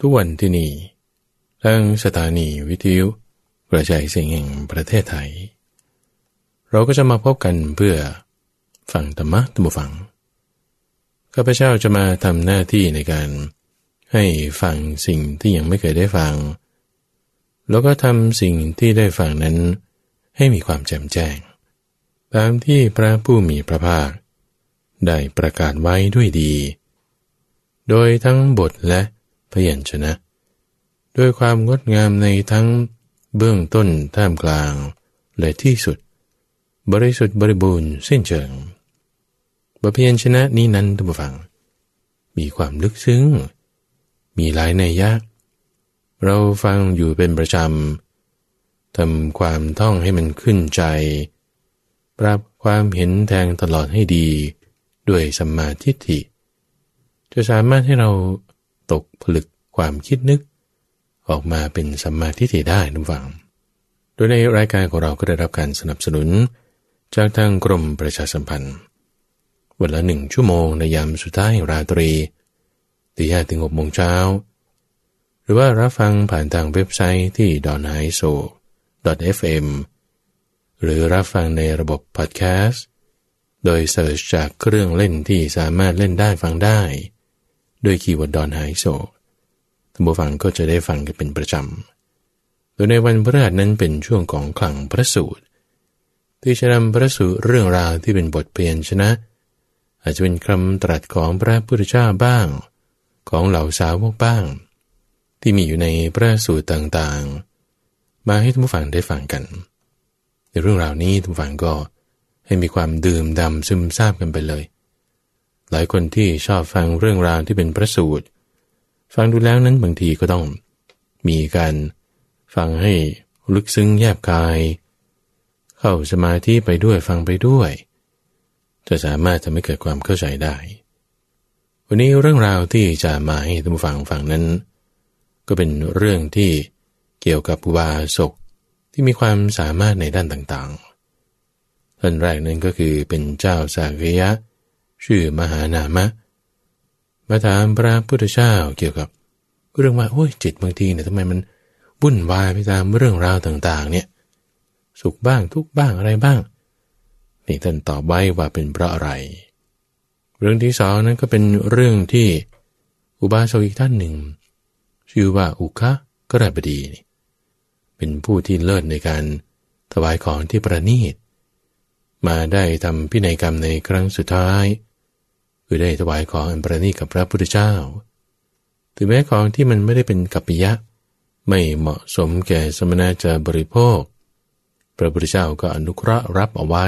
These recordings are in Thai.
ทุกวันที่นี่ทั้งสถานีวิทยุกระจายเสียงแห่งประเทศไทย เราก็จะมาพบกันเพื่อฟังธรรมะตัมฟังข้าพเจ้าจะมาทำหน้าที่ในการให้ฟังสิ่งที่ยังไม่เคยได้ฟัง แล้วก็ทำสิ่งที่ได้ฟังนั้น ให้มีความแจ่มแจ้ง ตามที่พระผู้มีพระภาค ได้ประกาศไว้ด้วยดี โดยทั้งบทและ พยัญชนะ ด้วยความงดงามในทั้งเบื้องต้นท่ามกลาง และที่สุด บริสุทธิ์บริบูรณ์สิ้นเชิงบทพยัญชนะนี้นั้นท่านผู้ฟัง มีความลึกซึ้ง มีหลายในยะเราฟังอยู่เป็นประจำทำความท่องให้มันขึ้นใจ ปรับความเห็นแทงตลอดให้ดี ด้วยสัมมาทิฏฐิจะสามารถให้เรา ตกผลึกความคิดนึก ออกมาเป็นสัมมาทิฏฐิได้นุฝัง โดยในรายการของเราก็ได้รับการสนับสนุน จากทางกรมประชาสัมพันธ์วันละหนึ่งชั่วโมงในยามสุดท้ายราตรีตีห้าถึงหกโมงเช้า หรือว่ารับฟังผ่านทางเว็บไซต์ที่ d o n i s o FM หรือรับฟังในระบบพอดแคสต์ โดย search จากเครื่องเล่นที่สามารถเล่นได้ฟังได้ ด้วย keyword ดอนหายโศกท่านผู้ฟังก็จะได้ฟังกันเป็นประจำโดยในวันพฤหัสนั้นเป็นช่วงของคลังพระสูตร ที่จะนำพระสูตรเรื่องราวที่เป็นบทพยัญชนะ อาจจะเป็นคำตรัสของพระพุทธเจ้าบ้าง ของเหล่าสาวกบ้าง ที่มีอยู่ในพระสูตรต่างๆ มาให้ท่านผู้ฟังได้ฟังกัน ในเรื่องราวนี้ท่านผู้ฟังก็ให้มีความดื่มดำซึมซาบกันไปเลย ลายคนที่ชอบฟังเรื่องราวที่เป็นพระสูตร ฟังดูแล้วนั้นบางทีก็ต้องมีการฟังให้ลึกซึ้งแยบกาย เข้าสมาธิไปด้วยฟังไปด้วย จะสามารถทำให้เกิดความเข้าใจได้ วันนี้เรื่องราวที่จะมาให้ท่านผู้ฟังฟังนั้น ก็เป็นเรื่องที่เกี่ยวกับวาสกที่มีความสามารถในด้านต่างๆท่านแรกนั้นก็คือเป็นเจ้าสากยะ ชื่อมหานามะมาถามพระพุทธเจ้าเกี่ยวกับ เรื่องว่าโอ้ยจิตบางทีเนี่ยทำไมมันวุ่นวายไปตามเรื่องราวต่างๆ เนี่ย สุขบ้างทุกบ้างอะไรบ้าง นี่ท่านตอบไว้ว่าเป็นเพราะอะไร เรื่องที่สองนั้นก็เป็นเรื่องที่อุบาสกอีกท่านหนึ่ง ชื่อว่าอุคะกระบดีเป็นผู้ที่เลิศในการถวายของที่ประณีตมาได้ทำพินัยกรรมในครั้งสุดท้าย คือได้ถวายของอันประณีตกับพระพุทธเจ้า ถึงแม้ของที่มันไม่ได้เป็นกัปปิยะ ไม่เหมาะสมแก่สมณะจะบริโภค พระพุทธเจ้าก็อนุเคราะห์รับเอาไว้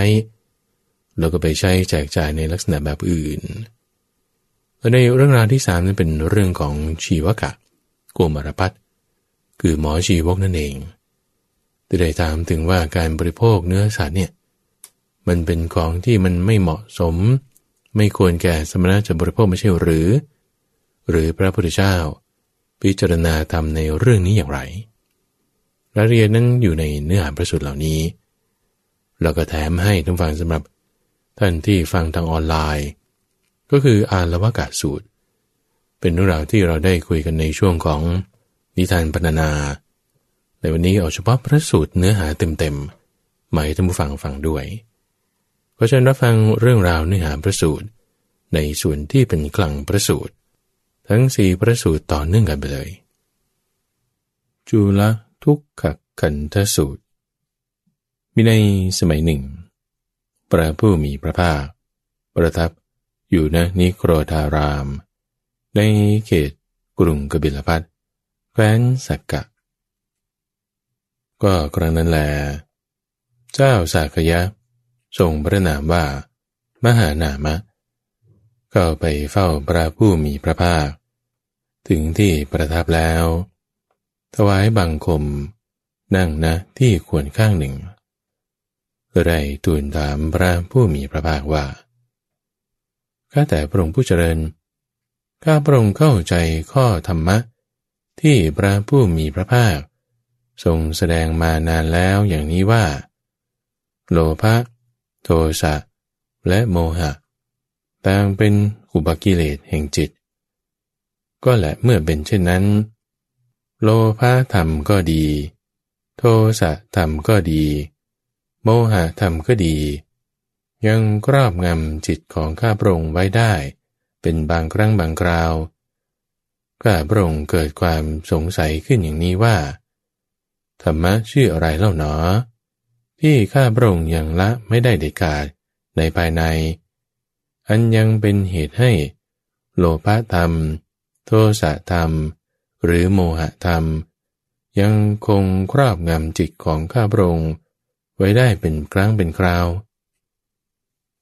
แล้วก็ไปใช้แจกจ่ายในลักษณะแบบอื่น ในเรื่องราวที่สามนั้นเป็นเรื่องของชีวกะกมารพัฒคือหมอชีวกนั่นเองได้ถามถึงว่าการบริโภคเนื้อสัตว์เนี่ยมันเป็นของที่มันไม่เหมาะสม ไม่ควรแก่สมณะจะบริโภคไม่ใช่หรือ หรือพระพุทธเจ้า พิจารณาทำในเรื่องนี้อย่างไรรายละเอียดนั้นอยู่ในเนื้อหาพระสูตรเหล่านี้ เราก็แถมให้ท่านฟังสำหรับท่านที่ฟังทางออนไลน์ ก็คืออารวากาศสูตร เป็นเรื่องราวที่เราได้คุยกันในช่วงของนิทานปรรณนา ในวันนี้เอาเฉพาะพระสูตรเนื้อหาเต็มๆมายท่านผู้ฟังฟังด้วย ก็เชิญรับฟังเรื่องราวเนื้อหาพระสูตร ในส่วนที่เป็นกลังพระสูตร ทั้งสี่พระสูตรต่อเนื่องกันไปเลย จุลทุกขขันธสูตร มีในสมัยหนึ่ง พระผู้มีพระภาค ประทับอยู่ณนิโครธาราม ในเขตกรุงกบิลพัทแคว้นสักกะ ก็ครั้งนั้นแล เจ้าสากยะ ทรงพระนามว่า มหานามะเข้าไปเฝ้าพระผู้มีพระภาค ถึงที่ประทับแล้ว ถวายบังคม นั่งนะที่ควรข้างหนึ่งได้ทูลถามพระผู้มีพระภาคว่า ข้าแต่พระองค์ผู้เจริญ ข้าพระองค์เข้าใจข้อธรรมะ ที่พระผู้มีพระภาค ทรงแสดงมานานแล้วอย่างนี้ว่า โลภะ โทสะ และโมหะ ต่างเป็นอุปกิเลสแห่งจิต ก็แหละเมื่อเป็นเช่นนั้น โลภะธรรมก็ดี โทสะธรรมก็ดี โมหะธรรมก็ดี ยังครอบงำจิตของข้าพระองค์ไว้ได้ เป็นบางครั้งบางคราวข้าพระองค์เกิดความสงสัยขึ้นอย่างนี้ว่าธรรมะชื่ออะไรเล่าหนอ ที่ข้าพระองค์ยังละไม่ได้เด็ดขาดในภายใน อันยังเป็นเหตุให้ โลภะธรรม โทสะธรรม หรือโมหะธรรม ยังคงครอบงำจิตของข้าพระองค์ไว้ได้เป็นครั้งเป็นคราว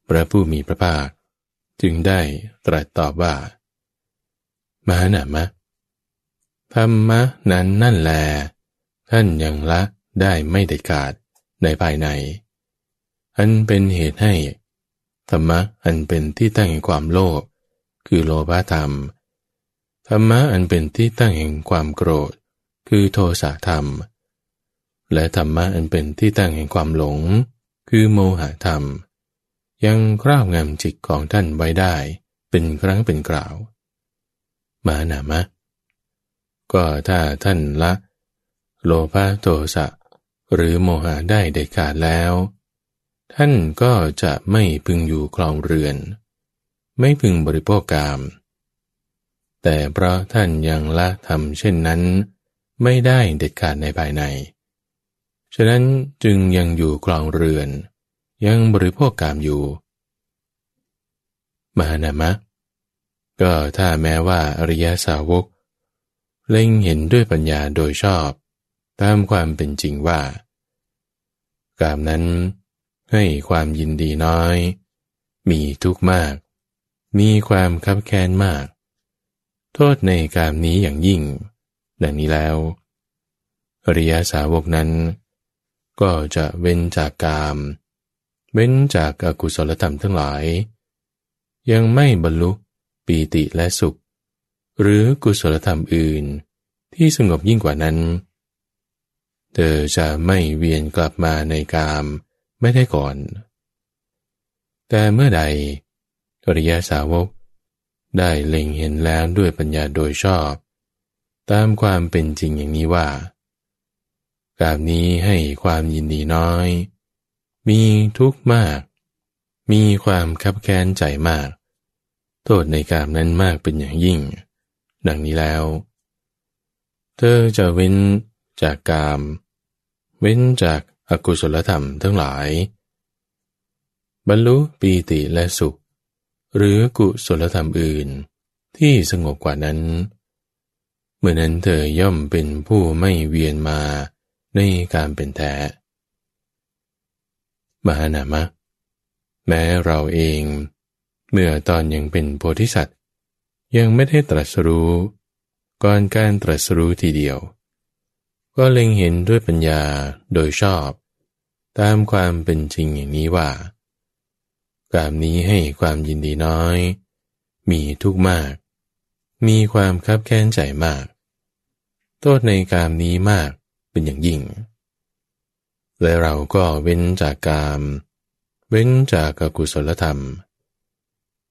พระผู้มีพระภาคจึงได้ตรัสตอบว่ามหานามะธรรมะนั้นนั่นแล ท่านยังละได้ไม่เด็ดขาด ในภายใน อันเป็นเหตุให้ธรรมะอันเป็นที่ตั้งแห่งความโลภคือโลภะธรรม ธรรมะอันเป็นที่ตั้งแห่งความโกรธ คือโทสะธรรม และธรรมะอันเป็นที่ตั้งแห่งความหลง คือโมหะธรรม ยังครอบงำจิตของท่านไว้ได้เป็นครั้งเป็นคราว มานามะ ก็ถ้าท่านละ โลภะโทสะ หรือโมหะได้เด็ดขาดแล้ว ท่านก็จะไม่พึงอยู่คลองเรือน ไม่พึงบริโภคกาม แต่เพราะท่านยังละทำเช่นนั้น ไม่ได้เด็ดขาดในภายใน ฉะนั้นจึงยังอยู่คลองเรือน ยังบริโภคกามอยู่ มหานามะ ก็ถ้าแม้ว่าอริยสาวก เล็งเห็นด้วยปัญญาโดยชอบ ตามความเป็นจริงว่ากามนั้นให้ความยินดีน้อย มีทุกข์มาก มีความคับแค้นมาก โทษในกามนี้อย่างยิ่ง ดังนี้แล้วอริยสาวกนั้น ก็จะเว้นจากกาม เว้นจากอากุศลธรรมทั้งหลาย ยังไม่บรรลุปีติและสุข หรือกุศลธรรมอื่น ที่สงบยิ่งกว่านั้น เธอจะไม่เวียนกลับมาในกามไม่ได้ก่อน แต่เมื่อใดอริยสาวก ได้เล็งเห็นแล้วด้วยปัญญาโดยชอบ ตามความเป็นจริงอย่างนี้ว่ากามนี้ให้ความยินดีน้อย มีทุกข์มาก มีความคับแค้นใจมาก โทษในกามนั้นมากเป็นอย่างยิ่ง ดังนี้แล้ว เธอจะเว้นจากกาม เว้นจากอากุศลธรรมทั้งหลาย บรรลุปีติและสุข หรือกุศลธรรมอื่นที่สงบกว่านั้น เมื่อนั้นเธอย่อมเป็นผู้ไม่เวียนมาในการเป็นแท้มหานามะ แม้เราเอง เมื่อตอนยังเป็นโพธิสัตว์ ยังไม่ได้ตรัสรู้ ก่อนการตรัสรู้ทีเดียว ก็เล็งเห็นด้วยปัญญาโดยชอบ ตามความเป็นจริงอย่างนี้ว่ากามนี้ให้ความยินดีน้อย มีทุกข์มาก มีความคับแค้นใจมาก โทษในกามนี้มากเป็นอย่างยิ่ง และเราก็เว้นจากกาม เว้นจากอกุศลธรรม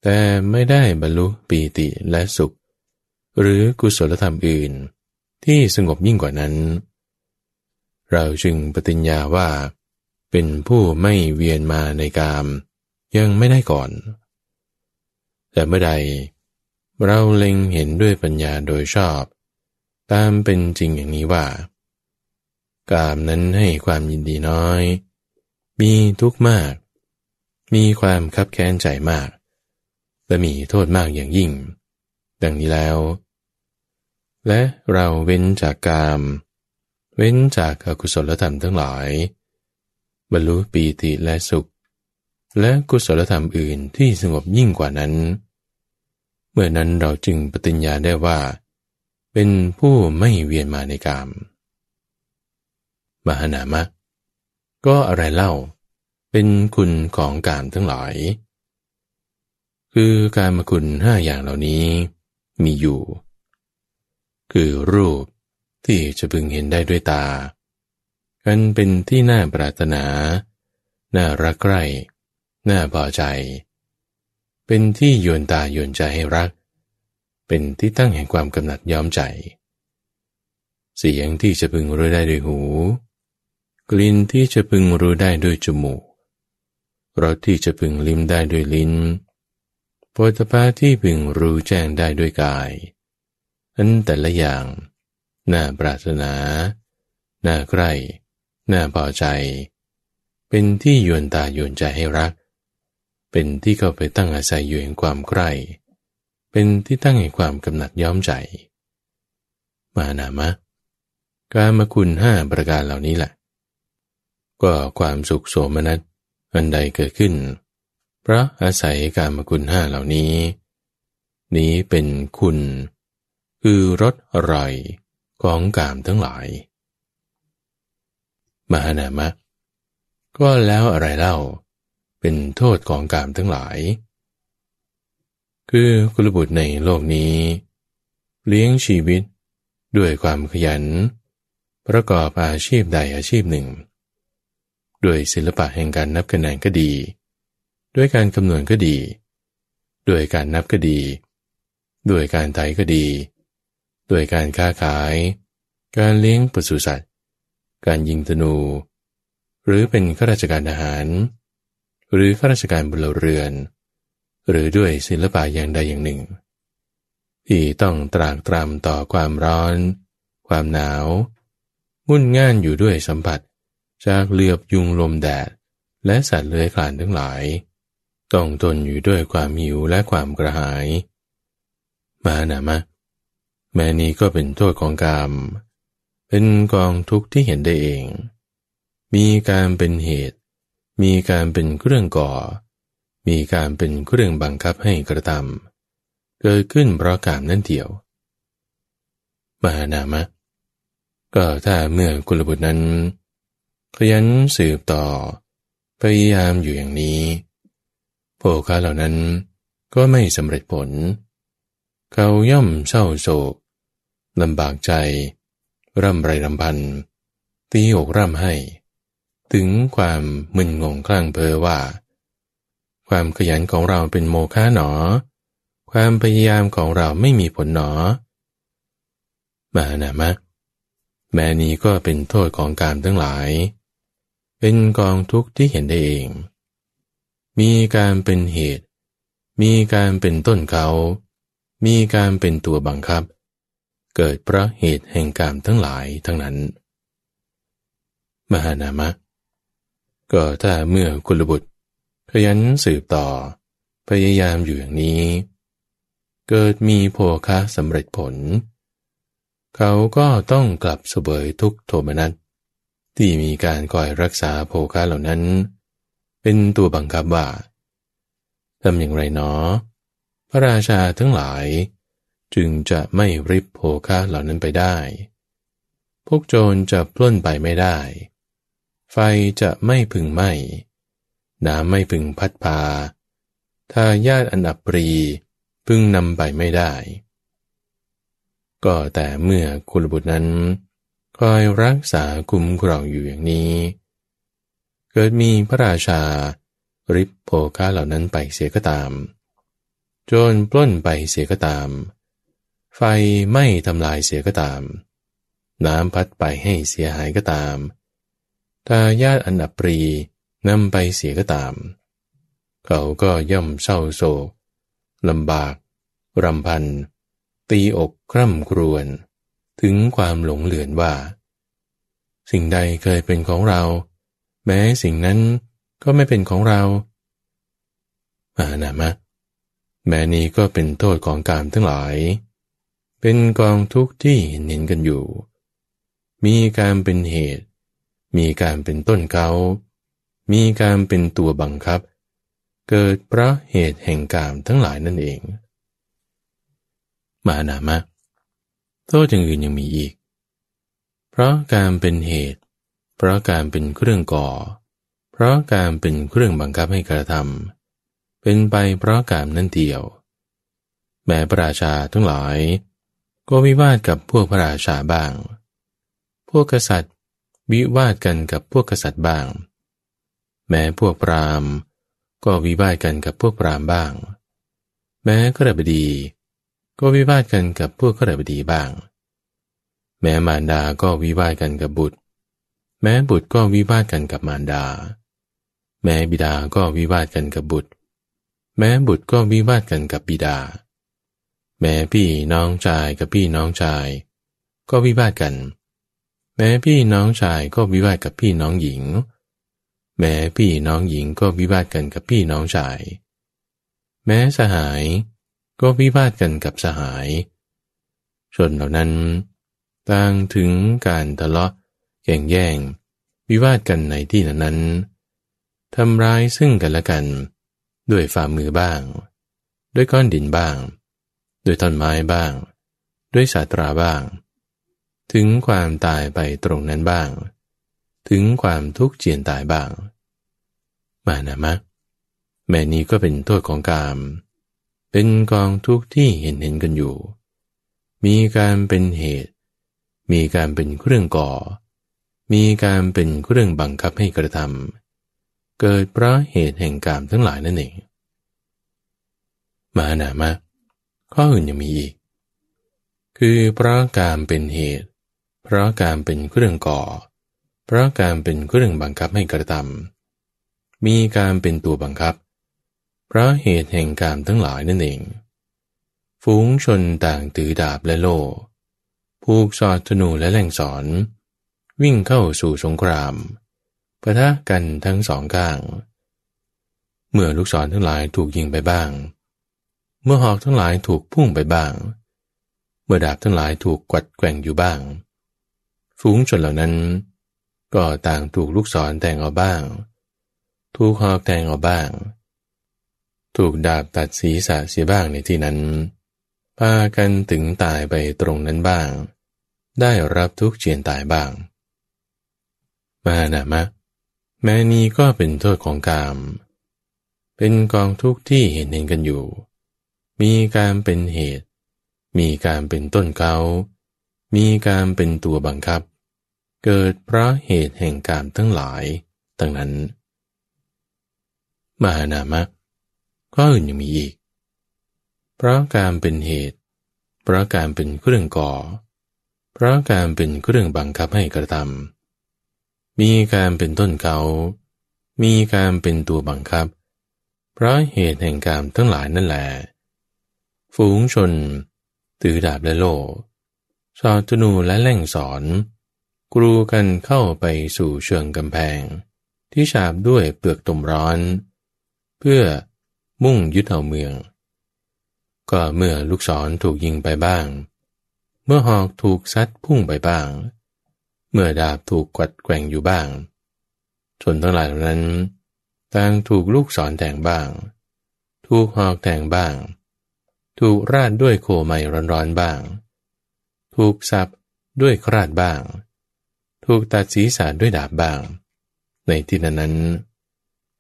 แต่ไม่ได้บรรลุปีติและสุข หรือกุศลธรรมอื่นที่สงบยิ่งกว่านั้น เราจึงปฏิญญาว่า เป็นผู้ไม่เวียนมาในกาม ยังไม่ได้ก่อน แต่เมื่อใด เราเล็งเห็นด้วยปัญญาโดยชอบ ตามเป็นจริงอย่างนี้ว่า กามนั้นให้ความยินดีน้อย มีทุกข์มาก มีความคับแค้นใจมาก และมีโทษมากอย่างยิ่ง ดังนี้แล้ว และเราเว้นจากกาม เว้นจากอกุศลธรรมทั้งหลาย บรรลุปีติและสุข และกุศลธรรมอื่นที่สงบยิ่งกว่านั้น เมื่อนั้นเราจึงปฏิญญาได้ว่า เป็นผู้ไม่เวียนมาในกาม มหานามะ ก็อะไรเล่า เป็นคุณของกามทั้งหลาย คือการมคุณห้าอย่างเหล่านี้มีอยู่ คือรูป ที่จะพึงเห็นได้ด้วยตากันเป็นที่น่าปรารถนา น่ารักใคร่ น่าพอใจ เป็นที่ยวนตายวนใจให้รัก เป็นที่ตั้งแห่งความกำหนัดย้อมใจ เสียงที่จะพึงรู้ได้ด้วยหู กลิ่นที่จะพึงรู้ได้ด้วยจมูกรสที่จะพึงลิ้มได้ด้วยลิ้นโพธภาที่พึงรู้แจ้งได้ด้วยกาย อันแต่ละอย่าง น่าปรารถนา น่าใกล้น่าพอใจ เป็นที่ยวนตายวนใจให้รัก เป็นที่เข้าไปตั้งอาศัยอยู่แห่งความใกล้ เป็นที่ตั้งแห่งความกำหนัดย้อมใจ มานามะ การมคุณห้าประการเหล่านี้แหละ ก็ความสุขโสมนัสอันใดเกิดขึ้น เพราะอาศัยการมคุณห้าเหล่านี้ นี้เป็นคุณ คือรสอร่อย ของกามทั้งหลาย มหานามะ ก็แล้วอะไรเล่า เป็นโทษของกามทั้งหลาย คือกุลบุตรในโลกนี้ เลี้ยงชีวิตด้วยความขยัน ประกอบอาชีพใดอาชีพหนึ่ง ด้วยศิลปะแห่งการนับคะแนนก็ดี ด้วยการคำนวณก็ดี ด้วยการนับก็ดี ด้วยการไถก็ดี ด้วยการค้าขาย การเลี้ยงปศุสัตว์ การยิงธนู หรือเป็นข้าราชการทหาร หรือข้าราชการบลเรือน หรือด้วยศิลปะอย่างใดอย่างหนึ่ง ที่ต้องตรากตรำต่อความร้อน ความหนาวมุ่นง่านอยู่ด้วยสัมผัสจากเลือบยุงลมแดด และสัตว์เลื้อยคลานทั้งหลาย ต้องทนอยู่ด้วยความหิวและความกระหาย มาหนามะ แม้นี้ก็เป็นโทษของกรรม เป็นกองทุกข์ที่เห็นได้เอง มีการเป็นเหตุ มีการเป็นเครื่องก่อ มีการเป็นเครื่องบังคับให้กระทำเกิดขึ้นเพราะกามนั่นเดียว มหานามะ ก็ถ้าเมื่อกุลบุตรนั้น ขยันสืบต่อ พยายามอยู่อย่างนี้โภคาเหล่านั้นก็ไม่สำเร็จผล เขาย่อมเศร้าโศก ลำบากใจ ร่ำไรรำพัน ตีอกร่ำให้ ถึงความมึนงงคลั่งเพอว่า ความขยันของเราเป็นโมฆะหนอ ความพยายามของเราไม่มีผลหนอ มานามะ แม้นี้ก็เป็นโทษของการทั้งหลาย เป็นกองทุกข์ที่เห็นได้เอง มีการเป็นเหตุ มีการเป็นต้นเขา มีการเป็นตัวบังคับ เกิดเพราะเหตุแห่งกามทั้งหลายทั้งนั้น มหานามะ ก็ถ้าเมื่อกุลบุตร ขยันสืบต่อ พยายามอยู่อย่างนี้ เกิดมีโภคะสำเร็จผล เขาก็ต้องกลับเสวยทุกโทมนัสที่มีการคอยรักษาโภคะเหล่านั้น เป็นตัวบังคับว่าทำอย่างไรเนาะพระราชาทั้งหลาย จึงจะไม่ริบโภคะเหล่านั้นไปได้ พวกโจรจะปล้นไปไม่ได้ ไฟจะไม่พึงไหม้น้ำไม่พึงพัดพาถ้าญาติอันอับปรีพึงนำไปไม่ได้ ก็แต่เมื่อคุณบุตรนั้น คอยรักษาคุ้มครองอยู่อย่างนี้ เกิดมีพระราชา ริบโภคาเหล่านั้นไปเสียก็ตาม โจรปล้นไปเสียก็ตาม ไฟไม่ทำลายเสียก็ตาม น้ำพัดไปให้เสียหายก็ตามตาญาติอันอัปรีนำไปเสียก็ตาม เขาก็ย่อมเศร้าโศกลำบากรำพัน ตีอกคร่ำครวญถึงความหลงเหลือนว่า สิ่งใดเคยเป็นของเรา แม้สิ่งนั้นก็ไม่เป็นของเราอานามะ แม้นี้ก็เป็นโทษของกามทั้งหลาย เป็นกองทุกข์ที่เห็นกันอยู่ มีการเป็นเหตุ มีการเป็นต้นเขา มีการเป็นตัวบังคับ เกิดเพราะเหตุแห่งกามทั้งหลายนั่นเอง มานามะ โทษอย่างอื่นยังมีอีก เพราะการเป็นเหตุ เพราะการเป็นเครื่องก่อ เพราะการเป็นเครื่องบังคับให้กระทำเป็นไปเพราะการนั่นเดียว แม้พระราชาทั้งหลาย ก็วิวาทกับพวกพระราชาบ้าง พวกกษัตริย์ วิวาทกันกับพวกกษัตริย์บ้าง แม้พวกพราหมณ์ ก็วิวาทกันกับพวกพราหมณ์บ้าง แม้กรบดี ก็วิวาทกันกับพวกขรบดีบ้าง แม้มารดาก็วิวาทกันกับบุตร แม้บุตรก็วิวาทกันกับมารดา แม้บิดาก็วิวาทกันกับบุตร แม้บุตรก็วิวาทกันกับบิดา แม้พี่น้องชายกับพี่น้องชาย ก็วิวาทกัน แม้พี่น้องชายก็วิวาทกับพี่น้องหญิง แม้พี่น้องหญิงก็วิวาทกันกับพี่น้องชาย แม้สหายก็วิวาทกันกับสหาย ชนเหล่านั้นต่างถึงการทะเลาะแย่งแย่ง วิวาทกันในที่นั้นทำร้ายซึ่งกันและกัน ด้วยฝ่ามือบ้าง ด้วยก้อนดินบ้าง ด้วยท่อนไม้บ้าง ด้วยสาตราบ้าง ถึงความตายไปตรงนั้นบ้าง ถึงความทุกข์เจียนตายบ้าง มานะมะ แม่นี้ก็เป็นโทษของกาม เป็นกองทุกข์ที่เห็นเห็นกันอยู่ มีการเป็นเหตุ มีการเป็นเครื่องก่อ มีการเป็นเครื่องบังคับให้กระทำเกิดเพราะเหตุแห่งกามทั้งหลายนั่นเอง มาหนามา ข้ออื่นยังมีอีก คือเพราะการเป็นเหตุ เพราะการเป็นเครื่องก่อ เพราะการเป็นเครื่องบังคับให้กระทำมีการเป็นตัวบังคับ เพราะเหตุแห่งกามทั้งหลายนั่นเอง ฝูงชนต่างถือดาบและโล่ผูกสอดธนูและแหล่งสอน วิ่งเข้าสู่สงครามปะทะกันทั้งสองข้าง เมื่อลูกศรทั้งหลายถูกยิงไปบ้าง เมื่อหอกทั้งหลายถูกพุ่งไปบ้าง เมื่อดาบทั้งหลายถูกกวัดแกว่งอยู่บ้าง ฝูงชนเหล่านั้น ก็ต่างถูกลูกศรแทงเอาบ้าง ถูกหอกแทงเอาบ้าง ถูกดาบตัดศีรษะเสียบ้างในที่นั้นพากันถึงตายไปตรงนั้นบ้าง ได้รับทุกเจียนตายบ้าง มาหนามะ แม้นี้ก็เป็นโทษของกาม เป็นกองทุกข์ที่เห็นเห็นกันอยู่ มีการเป็นเหตุ มีการเป็นต้นเกามีการเป็นตัวบังคับ เกิดเพราะเหตุแห่งกามทั้งหลายตั้งนั้น มหานามะก็อื่นยังมีอีก เพราะการเป็นเหตุ เพราะการเป็นเครื่องก่อ เพราะการเป็นเครื่องบังคับให้กระทำมีการเป็นต้นเขามีการเป็นตัวบังคับ เพราะเหตุแห่งการทั้งหลายนั่นแหละ ฝูงชนตือดาบและโล่สอดธนูและแล่งสอน กรูกันเข้าไปสู่เชิงกำแพง ที่ฉาบด้วยเปลือกตมร้อน เพื่อมุ่งยึดเอาเมือง ก็เมื่อลูกศรถูกยิงไปบ้าง เมื่อหอกถูกซัดพุ่งไปบ้าง เมื่อดาบถูกกวัดแกว่งอยู่บ้างชนทั้งหลายเหล่านั้นต่างถูกลูกศรแทงบ้าง ถูกหอกแทงบ้าง ถูกราดด้วยโคไมร้อนๆบ้าง ถูกสับด้วยคราดบ้าง ถูกตัดศีรษะด้วยดาบบ้าง ในที่นั้นนั้น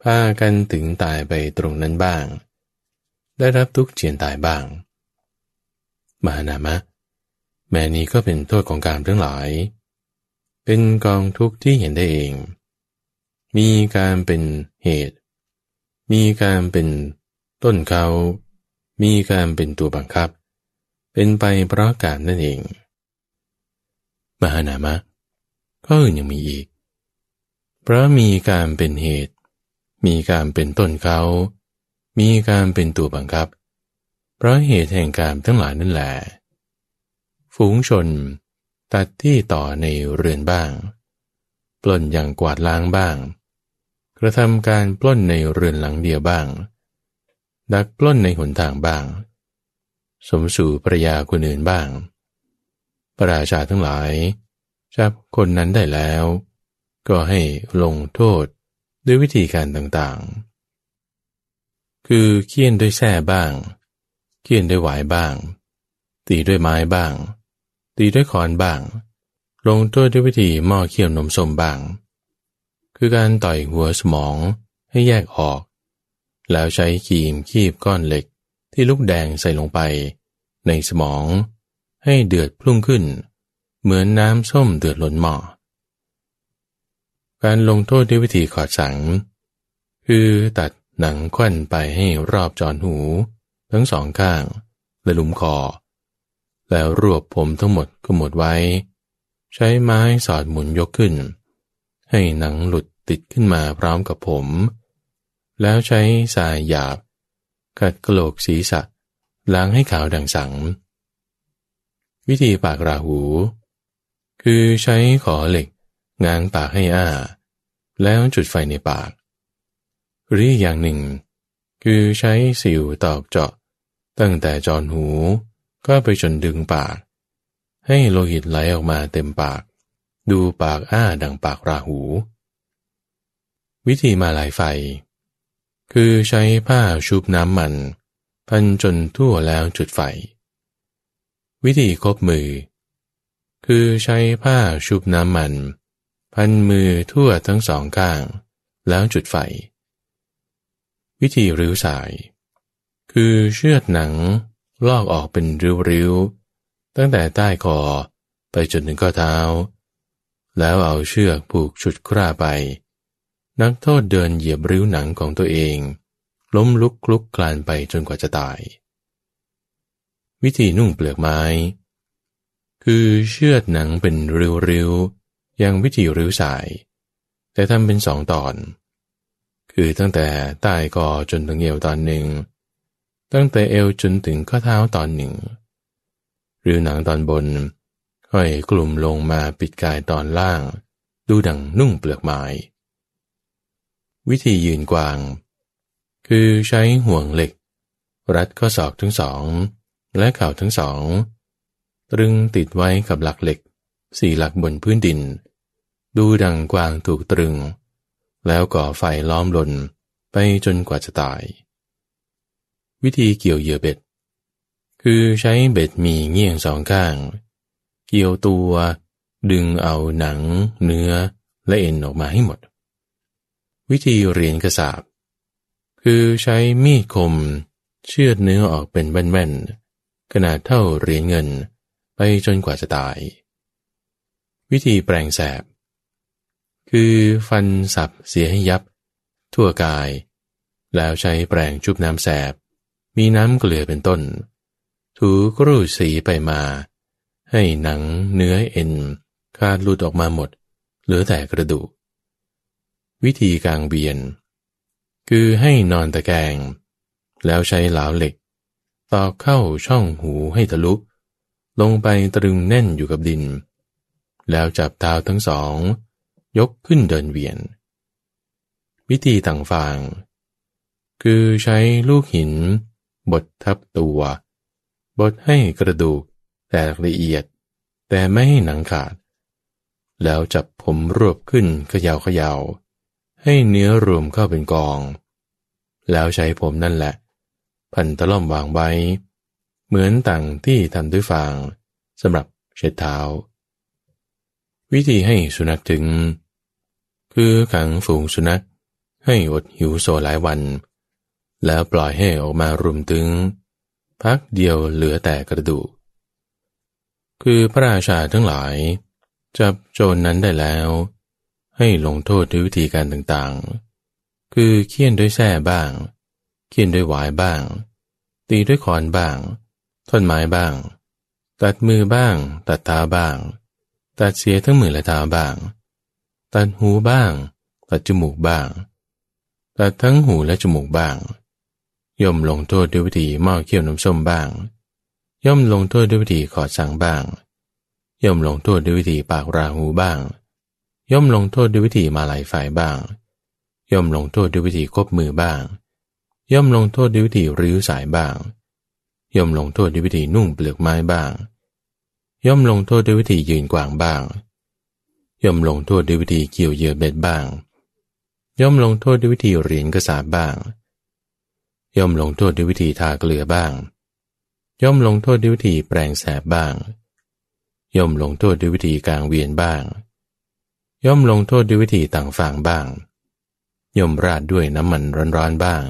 พากันถึงตายไปตรงนั้นบ้าง ได้รับทุกเจียนตายบ้างมานามะ แม้นี้ก็เป็นโทษของการทั้งหลาย เป็นกองทุกข์ที่เห็นได้เอง มีการเป็นเหตุ มีการเป็นต้นเขา มีการเป็นตัวบังคับ เป็นไปเพราะการนั่นเอง มหานามะก็อื่นยังมีอีก เพราะมีการเป็นเหตุ มีการเป็นต้นเขา มีการเป็นตัวบังคับ เพราะเหตุแห่งการทั้งหลายนั่นแหละ ฝูงชนตัดที่ต่อในเรือนบ้าง ปล้นอย่างกวาดล้างบ้าง กระทำการปล้นในเรือนหลังเดียวบ้าง ดักปล้นในหนทางบ้าง สมสู่ภรยาคนอื่นบ้างประราชาทั้งหลายจับคนนั้นได้แล้ว ก็ให้ลงโทษด้วยวิธีการต่างๆ คือเคี่ยนด้วยแส้บ้าง เคี่ยนด้วยหวายบ้าง ตีด้วยไม้บ้าง ตีด้วยขอนบ้าง ลงโทษด้วยวิธีหม้อเคี่ยวนมสมบ้าง คือการต่อยหัวสมองให้แยกออก แล้วใช้ขีมคีบก้อนเหล็กที่ลูกแดงใส่ลงไป ในสมอง ให้เดือดพุ่งขึ้น เหมือนน้ำส้มเดือดล้นหม้อการลงโทษด้วยวิธีขอดสัง คือตัดหนังควันไปให้รอบจอนหู ทั้งสองข้างและลุมคอ แล้วรวบผมทั้งหมดก็หมดไว้ ใช้ไม้สอดหมุนยกขึ้น ให้หนังหลุดติดขึ้นมาพร้อมกับผม แล้วใช้สายหยาบ กัดกระโหลกศีรษะ ล้างให้ขาวดังสัง วิธีปากราหู คือใช้ขอเหล็กง้างปากให้อ้า แล้วจุดไฟในปาก หรืออย่างหนึ่ง คือใช้สิวตอกเจาะ ตั้งแต่จอนหูก็ไปจนดึงปาก ให้โลหิตไหลออกมาเต็มปาก ดูปากอ้าดังปากราหู วิธีมาลายไฟ คือใช้ผ้าชุบน้ำมัน พันจนทั่วแล้วจุดไฟ วิธีคบมือ คือใช้ผ้าชุบน้ำมัน พันมือทั่วทั้งสองข้าง แล้วจุดไฟ วิธีริ้วสาย คือเชือดหนังลอกออกเป็นริ้วๆ ตั้งแต่ใต้คอไปจนถึงข้อเท้า แล้วเอาเชือกผูกชุดคร่าไป นักโทษเดินเหยียบริ้วหนังของตัวเอง ล้มลุกคลุกคลานไปจนกว่าจะตาย วิธีนุ่งเปลือกไม้ คือเชือดหนังเป็นริ้วๆอย่างวิธีริ้วสาย แต่ทำเป็นสองตอน คือตั้งแต่ใต้คอจนถึงเอวตอนหนึ่ง ตั้งแต่เอวจนถึงข้อเท้าตอนหนึ่ง หรือหนังตอนบนค่อยกลุ่มลงมาปิดกายตอนล่าง ดูดังนุ่งเปลือกไม้ วิธียืนกวาง คือใช้ห่วงเหล็ก รัดข้อศอกทั้งสอง และเข่าทั้งสอง ตรึงติดไว้กับหลักเหล็กสี่หลักบนพื้นดิน ดูดังกวางถูกตรึง แล้วก่อไฟล้อมลนไปจนกว่าจะตาย วิธีเกี่ยวเหยื่อเบ็ด คือใช้เบ็ดมีเงี้ยงสองข้าง เกี่ยวตัว ดึงเอาหนัง เนื้อและเอ็นออกมาให้หมด วิธีเรียนกระสาบคือใช้มีดคม เชือดเนื้อออกเป็นแว่นๆขนาดเท่าเหรียญเงินไปจนกว่าจะตาย วิธีแปลงแสบ คือฟันสับเสียให้ยับ ทั่วกาย แล้วใช้แปลงจุบน้ำแสบ มีน้ำเกลือเป็นต้น ถูกรูดสีไปมา ให้หนังเนื้อเอ็นขาดหลุดออกมาหมด เหลือแต่กระดูก วิธีกลางเบียน คือให้นอนตะแกงแล้วใช้เหลาเหล็ก ตอกเข้าช่องหูให้ทะลุ ลงไปตรึงแน่นอยู่กับดิน แล้วจับเท้าทั้งสอง ยกขึ้นเดินเวียน วิธีต่างฟางคือใช้ลูกหิน บดทับตัว บดให้กระดูกแตกละเอียด แต่ไม่ให้หนังขาด แล้วจับผมรวบขึ้นเขยาวขยาว ให้เนื้อรวมเข้าเป็นกอง แล้วใช้ผมนั่นแหละ พันตะล่อมวางไว้ เหมือนต่างที่ทำด้วยฟางสำหรับเช็ดเท้า วิธีให้สุนัขถึง คือขังฝูงสุนัขให้อดหิวโซหลายวัน แล้วปล่อยให้ออกมารุมตึง พักเดียวเหลือแต่กระดูกคือพระราชาทั้งหลาย จับโจรนนั้นได้แล้ว ให้ลงโทษด้วยวิธีการต่างๆ คือเคี่ยนด้วยแส้บ้าง เคี่ยนด้วยหวายบ้าง ตีด้วยขอนบ้าง ท่อนไม้บ้าง ตัดมือบ้าง ตัดเท้าบ้าง ตัดเสียทั้งมือและเท้าบ้าง ตัดหูบ้าง ตัดจมูกบ้าง ตัดทั้งหูและจมูกบ้าง ย่อมลงโทษด้วยวิธีหม้อเคี่ยวน้ำส้มบ้าง ย่อมลงโทษด้วยวิธีขอดสังบ้าง ย่อมลงโทษด้วยวิธีปากราหูบ้าง ย่อมลงโทษด้วยวิธีมาลายฝ่ายบ้าง ย่อมลงโทษด้วยวิธีคบมือบ้าง ย่อมลงโทษด้วยวิธีริ้วสายบ้าง ย่อมลงโทษด้วยวิธีนุ่งเปลือกไม้บ้าง ย่อมลงโทษด้วยวิธียืนกวางบ้าง ย่อมลงโทษด้วยวิธีเกี่ยวเยื่อเบ็ดบ้าง ย่อมลงโทษด้วยวิธีเหรียญกระสาบบ้าง ย่อมลงโทษด้วยวิธีทาเกลือบ้าง ย่อมลงโทษด้วยวิธีแปลงแสบบ้าง ย่อมลงโทษด้วยวิธีกลางเวียนบ้าง ย่อมลงโทษด้วยวิธีต่างฝางบ้าง ย่อมราดด้วยน้ำมันร้อนๆบ้าง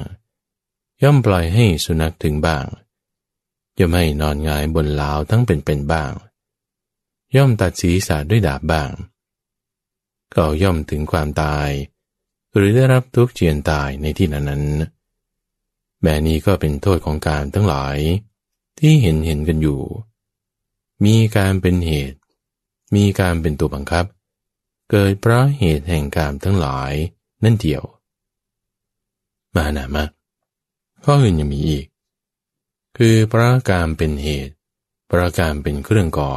ย่อมปล่อยให้สุนัขถึงบ้าง ย่อมให้นอนงายบนลาวทั้งเป็นๆบ้าง ย่อมตัดศีรษะด้วยดาบบ้าง ก็ย่อมถึงความตาย หรือได้รับทุกข์เจียนตายในที่นั้นนั้นแม่นี้ก็เป็นโทษของการทั้งหลาย ที่เห็นเห็นกันอยู่ มีการเป็นเหตุ มีการเป็นตัวบังคับ เกิดเพราะเหตุแห่งกามทั้งหลายนั่นเดียว มาหนามะข้ออื่นยังมีอีก คือเพราะการเป็นเหตุเพราะการเป็นเครื่องก่อ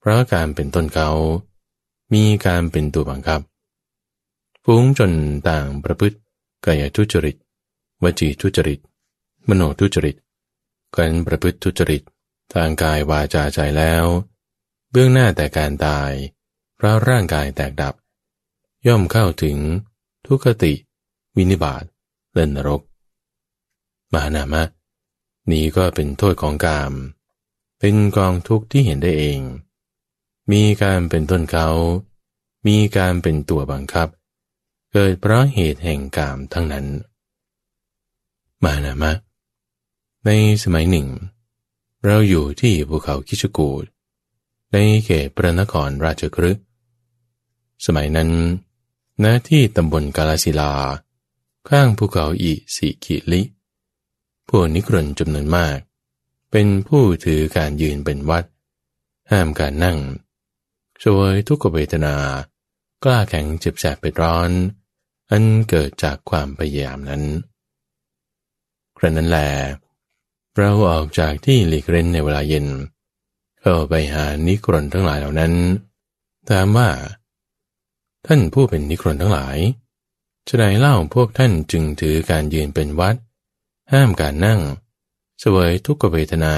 เพราะการเป็นต้นเกามีการเป็นตัวบังคับฟุ้งจนต่างประพฤติกายทุจริต วจีทุจริต มโนทุจริตกันประพฤติทุจริต ทางกายวาจาใจแล้ว เบื้องหน้าแต่การตาย พราะร่างกายแตกดับ ย่อมเข้าถึงทุกขติ วินิบาตเล่นนรก มานามะ นี้ก็เป็นโทษของกาม เป็นกองทุกข์ที่เห็นได้เอง มีการเป็นต้นเขา มีการเป็นตัวบังคับ เกิดเพราะเหตุแห่งกามทั้งนั้น มานามะ ในสมัยหนึ่ง เราอยู่ที่ภูเขาคิชกูดในเขตพระนครราชกฤห์ สมัยนั้นณที่ตำบลกาลสิลา ข้างภูเขาอิสิกิลิผู้นิกรนจำนวนมาก เป็นผู้ถือการยืนเป็นวัด ห้ามการนั่งช่วยทุกขเวทนา กล้าแข็งเจ็บแสบไปร้อน อันเกิดจากความพยายามนั้น ครั้นั้นแลเราออกจากที่หลีกเล่นในเวลาเย็น เข้าไปหานิกรนทั้งหลายเหล่านั้น ถามว่า ท่านผู้เป็นนิกรนทั้งหลายจะไดเล่าพวกท่านจึงถือการยืนเป็นวัด ห้ามการนั่งสวยทุกขเวทนา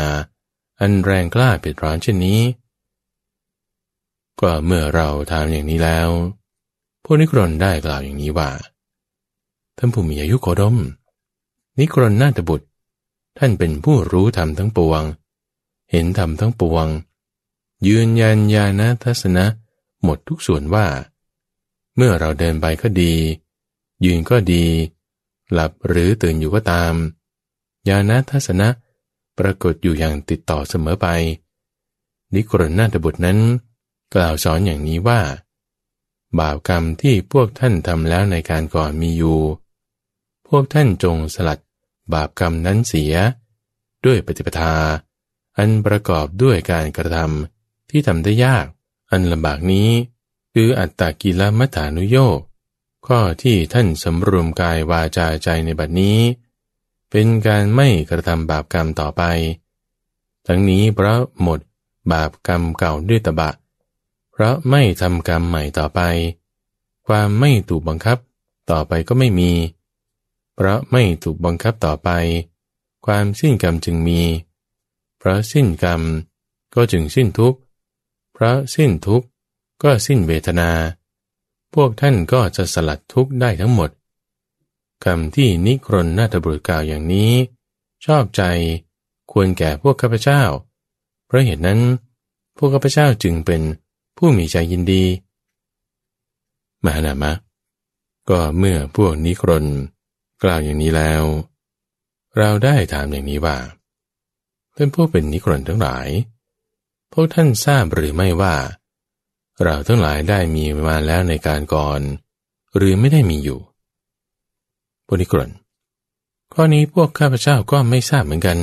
อันแรงกล้าเปิดร้อนเช่นนี้ ก็เมื่อเราถามอย่างนี้แล้ว พวกนิกรนได้กล่าวอย่างนี้ว่า ท่านผู้มีอายุโคดม นิกรณนาตบุตร ท่านเป็นผู้รู้ธรรมทั้งปวง เห็นธรรมทั้งปวง ยืนยันญาณทัศนะ หมดทุกส่วนว่า เมื่อเราเดินไปก็ดี ยืนก็ดี หลับหรือตื่นอยู่ก็ตาม ญาณทัศนะปรากฏอยู่อย่างติดต่อเสมอไป นิกรณนาตบุตรนั้น กล่าวสอนอย่างนี้ว่า บาปกรรมที่พวกท่านทำแล้วในการก่อนมีอยู่ พวกท่านจงสลัดบาปกรรมนั้นเสีย ด้วยปฏิปทา อันประกอบด้วยการกระทำที่ทำได้ยาก อันลำบากนี้ คืออัตตากิลมัฐานุโยกข้อที่ท่านสำรวมกายวาจาใจในบัดนี้ เป็นการไม่กระทำบาปกรรมต่อไป ทั้งนี้เพราะหมดบาปกรรมเก่าด้วยตบะ เพราะไม่ทำกรรมใหม่ต่อไป ความไม่ถูกบังคับต่อไปก็ไม่มี เพราะไม่ถูกบังคับต่อไป ความสิ้นกรรมจึงมี เพราะสิ้นกรรมก็จึงสิ้นทุกข์เพราะสิ้นทุกข์ ก็สิ้นเวทนา พวกท่านก็จะสลัดทุกข์ได้ทั้งหมดคำที่นิครนนาตบุตรกล่าวอย่างนี้ ชอบใจควรแก่พวกข้าพเจ้า เพราะเหตุนั้น พวกข้าพเจ้าจึงเป็นผู้มีใจยินดี มหานามะ ก็เมื่อพวกนิครนกล่าวอย่างนี้แล้ว เราได้ถามอย่างนี้ว่าเป็นผู้เป็นนิครนทั้งหลาย พวกท่านทราบหรือไม่ว่า เราทั้งหลายได้มีมาแล้วในการก่อน หรือไม่ได้มีอยู่พวกนิครนข้อนี้พวกข้าพเจ้าก็ไม่ทราบเหมือนกัน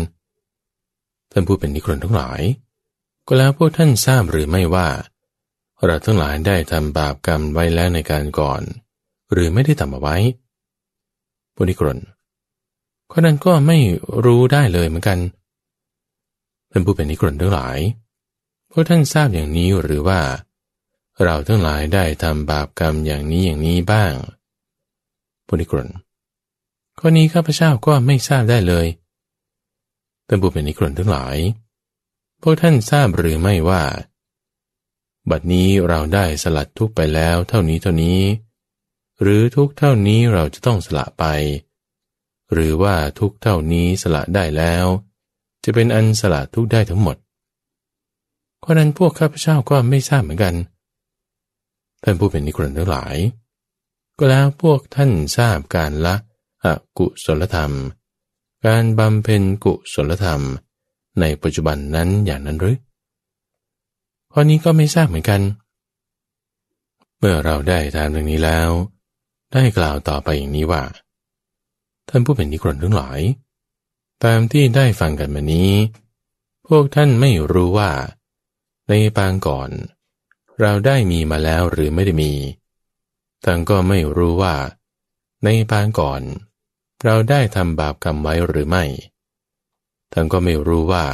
ท่านผู้เป็นนิครนทั้งหลาย ก็แล้วพวกท่านทราบหรือไม่ว่า เราทั้งหลายได้ทำบาปกรรมไว้แล้วในการก่อน หรือไม่ได้ทำเอาไว้ปุนิกรนข้อนั้นก็ไม่รู้ได้เลยเหมือนกันเป็นผู้เป็นนิกรนทั้งหลายพวกท่านทราบอย่างนี้หรือว่า เราทั้งหลายได้ทำบาปกรรมอย่างนี้อย่างนี้บ้างปุนิกรนข้อนี้ข้าพเจ้าก็ไม่ทราบได้เลยเป็นผู้เป็นนิกรนทั้งหลาย พวกท่านทราบหรือไม่ว่า บัดนี้เราได้สลัดทุกไปแล้วเท่านี้เท่านี้ หรือทุกเท่านี้เราจะต้องสละไป หรือว่าทุกเท่านี้สละได้แล้ว จะเป็นอันสละทุกได้ทั้งหมดข้อนั้นพวกข้าพเจ้าก็ไม่ทราบเหมือนกัน ท่านผู้เป็นนิครนทั้งหลาย ก็แล้วพวกท่านทราบการละอกุศลธรรม การบำเพ็ญกุศลธรรม ในปัจจุบันนั้นอย่างนั้นหรือข้อนี้ก็ไม่ทราบเหมือนกัน เมื่อเราได้ทำเรื่องนี้แล้ว ได้กล่าวต่อไปอย่างนี้ว่า ท่านผู้เป็นนิครนทั้งหลาย ตามที่ได้ฟังกันมานี้ พวกท่านไม่รู้ว่า ในปางก่อน เราได้มีมาแล้วหรือไม่ได้มีท่านก็ไม่รู้ว่า ในปางก่อน เราได้ทำบาปกรรมไว้หรือไม่ท่านก็ไม่รู้ว่า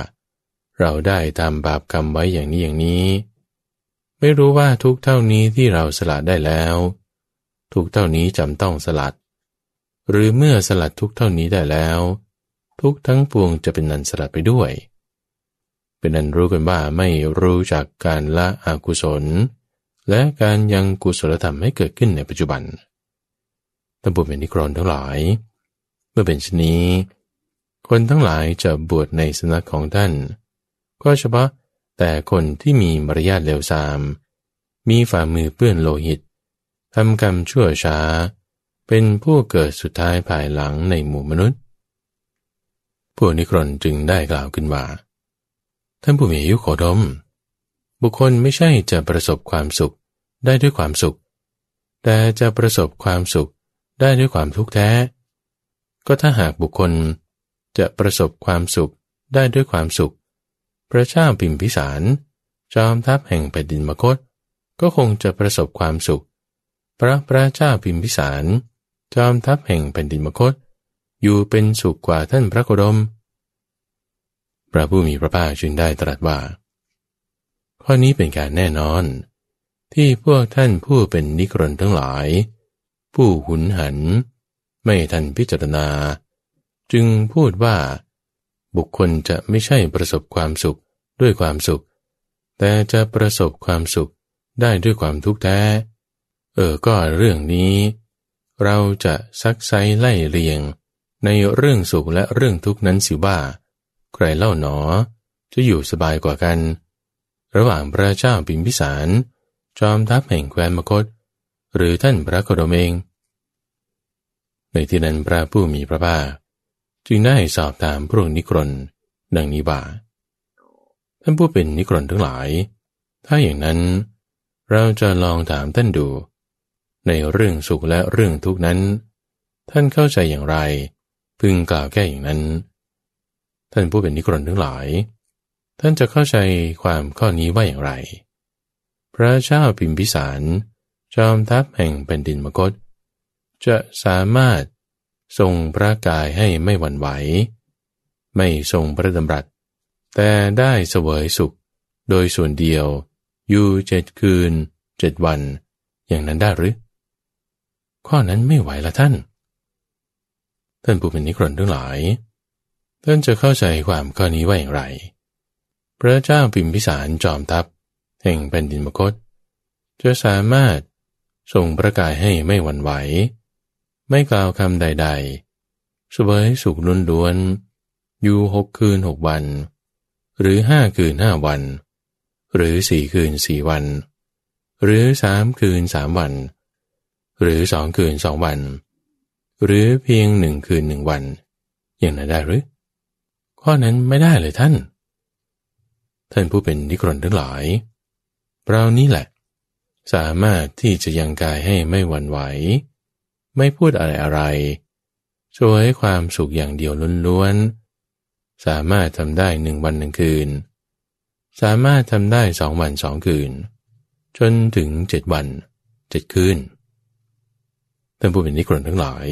เราได้ทำบาปกรรมไว้อย่างนี้อย่างนี้ ไม่รู้ว่าทุกเท่านี้ที่เราสลัดได้แล้ว ทุกเท่านี้จำต้องสลัด หรือเมื่อสลัดทุกเท่านี้ได้แล้ว ทุกทั้งปวงจะเป็นนันสลัดไปด้วย เป็นนันรู้กันว่าไม่รู้จักการละอกุศล และการยังกุศลธรรมให้เกิดขึ้นในปัจจุบันตั้งบุญเป็นนิกรนทั้งหลาย เมื่อเป็นชนี้ คนทั้งหลายจะบวชในสนักของท่าน ก็เฉพาะแต่คนที่มีมารยาทเลวทราม มีฝ่ามือเปื้อนโลหิตทำกรรมชั่วช้า เป็นผู้เกิดสุดท้ายภายหลังในหมู่มนุษย์พวกนิครนจึงได้กล่าวขึ้นว่า ท่านผู้มีอายุขอดม บุคคลไม่ใช่จะประสบความสุขได้ด้วยความสุข แต่จะประสบความสุขได้ด้วยความทุกข์แท้ ก็ถ้าหากบุคคลจะประสบความสุขได้ด้วยความสุข พระเจ้าพิมพิสาร จอมทัพแห่งแผ่นดินมคต ก็คงจะประสบความสุข พระพระเจ้าพิมพิสาร จอมทัพแห่งแผ่นดินมคต อยู่เป็นสุขกว่าท่านพระโคดม พระผู้มีพระภาคจึงได้ตรัสว่า ข้อนี้เป็นการแน่นอน ที่พวกท่านผู้เป็นนิกรนทั้งหลาย ผู้หุนหัน ไม่ทันพิจารณา จึงพูดว่า บุคคลจะไม่ใช่ประสบความสุขด้วยความสุข แต่จะประสบความสุขได้ด้วยความทุกข์แท้ เออ ก็เรื่องนี้ เราจะซักไซไล่เรียง ในเรื่องสุขและเรื่องทุกข์นั้นสิว่า ใครเล่าหนอ จะอยู่สบายกว่ากัน ระหว่างพระเจ้าปิมพิสาร จอมทัพแห่งแคว้นมคต หรือท่านพระโคดมเองในที่นั้นพระผู้มีพระภาคจึงได้สอบถามพวกนิกรนดังนี้ว่าท่านผู้เป็นนิกรนทั้งหลาย ถ้าอย่างนั้น เราจะลองถามท่านดู ในเรื่องสุขและเรื่องทุกนั้น ท่านเข้าใจอย่างไร พึงกล่าวแก้อย่างนั้น ท่านผู้เป็นนิกรนทั้งหลาย ท่านจะเข้าใจความข้อนี้ว่าอย่างไร พระเจ้าพิมพิสาร จอมทัพแห่งแผ่นดินมกตจะสามารถทรงพระกายให้ไม่หวั่นไหว ไม่ทรงพระดำรัส แต่ได้เสวยสุขโดยส่วนเดียว อยู่เจ็ดคืนเจ็ดวัน อย่างนั้นได้หรือ ข้อนั้นไม่ไหวละท่าน ท่านผู้เป็นนิครนทั้งหลาย ท่านจะเข้าใจความข้อนี้ว่าอย่างไร พระเจ้าพิมพิสารจอมทัพ แห่งแผ่นดินมคต จะสามารถทรงประกายให้ไม่หวั่นไหว ไม่กล่าวคำใดๆสวยสุขล้วนๆ อยู่หกคืนหกวัน หรือห้าคืนห้าวัน หรือสี่คืนสี่วัน หรือสามคืนสามวัน หรือสองคืนสองวัน หรือเพียงหนึ่งคืนหนึ่งวัน อย่างนั้นได้หรือ ข้อนั้นไม่ได้เลยท่าน ท่านผู้เป็นนิกรนทั้งหลาย เรานี้แหละ สามารถที่จะยังกายให้ไม่หวั่นไหว ไม่พูดอะไรอะไรช่วยความสุขอย่างเดียวล้วนๆ สามารถทำได้หนึ่งวันหนึ่งคืน สามารถทำได้สองวันสองคืน จนถึงเจ็ดวันเจ็ดคืนท่านผู้เป็นนิกรนทั้งหลาย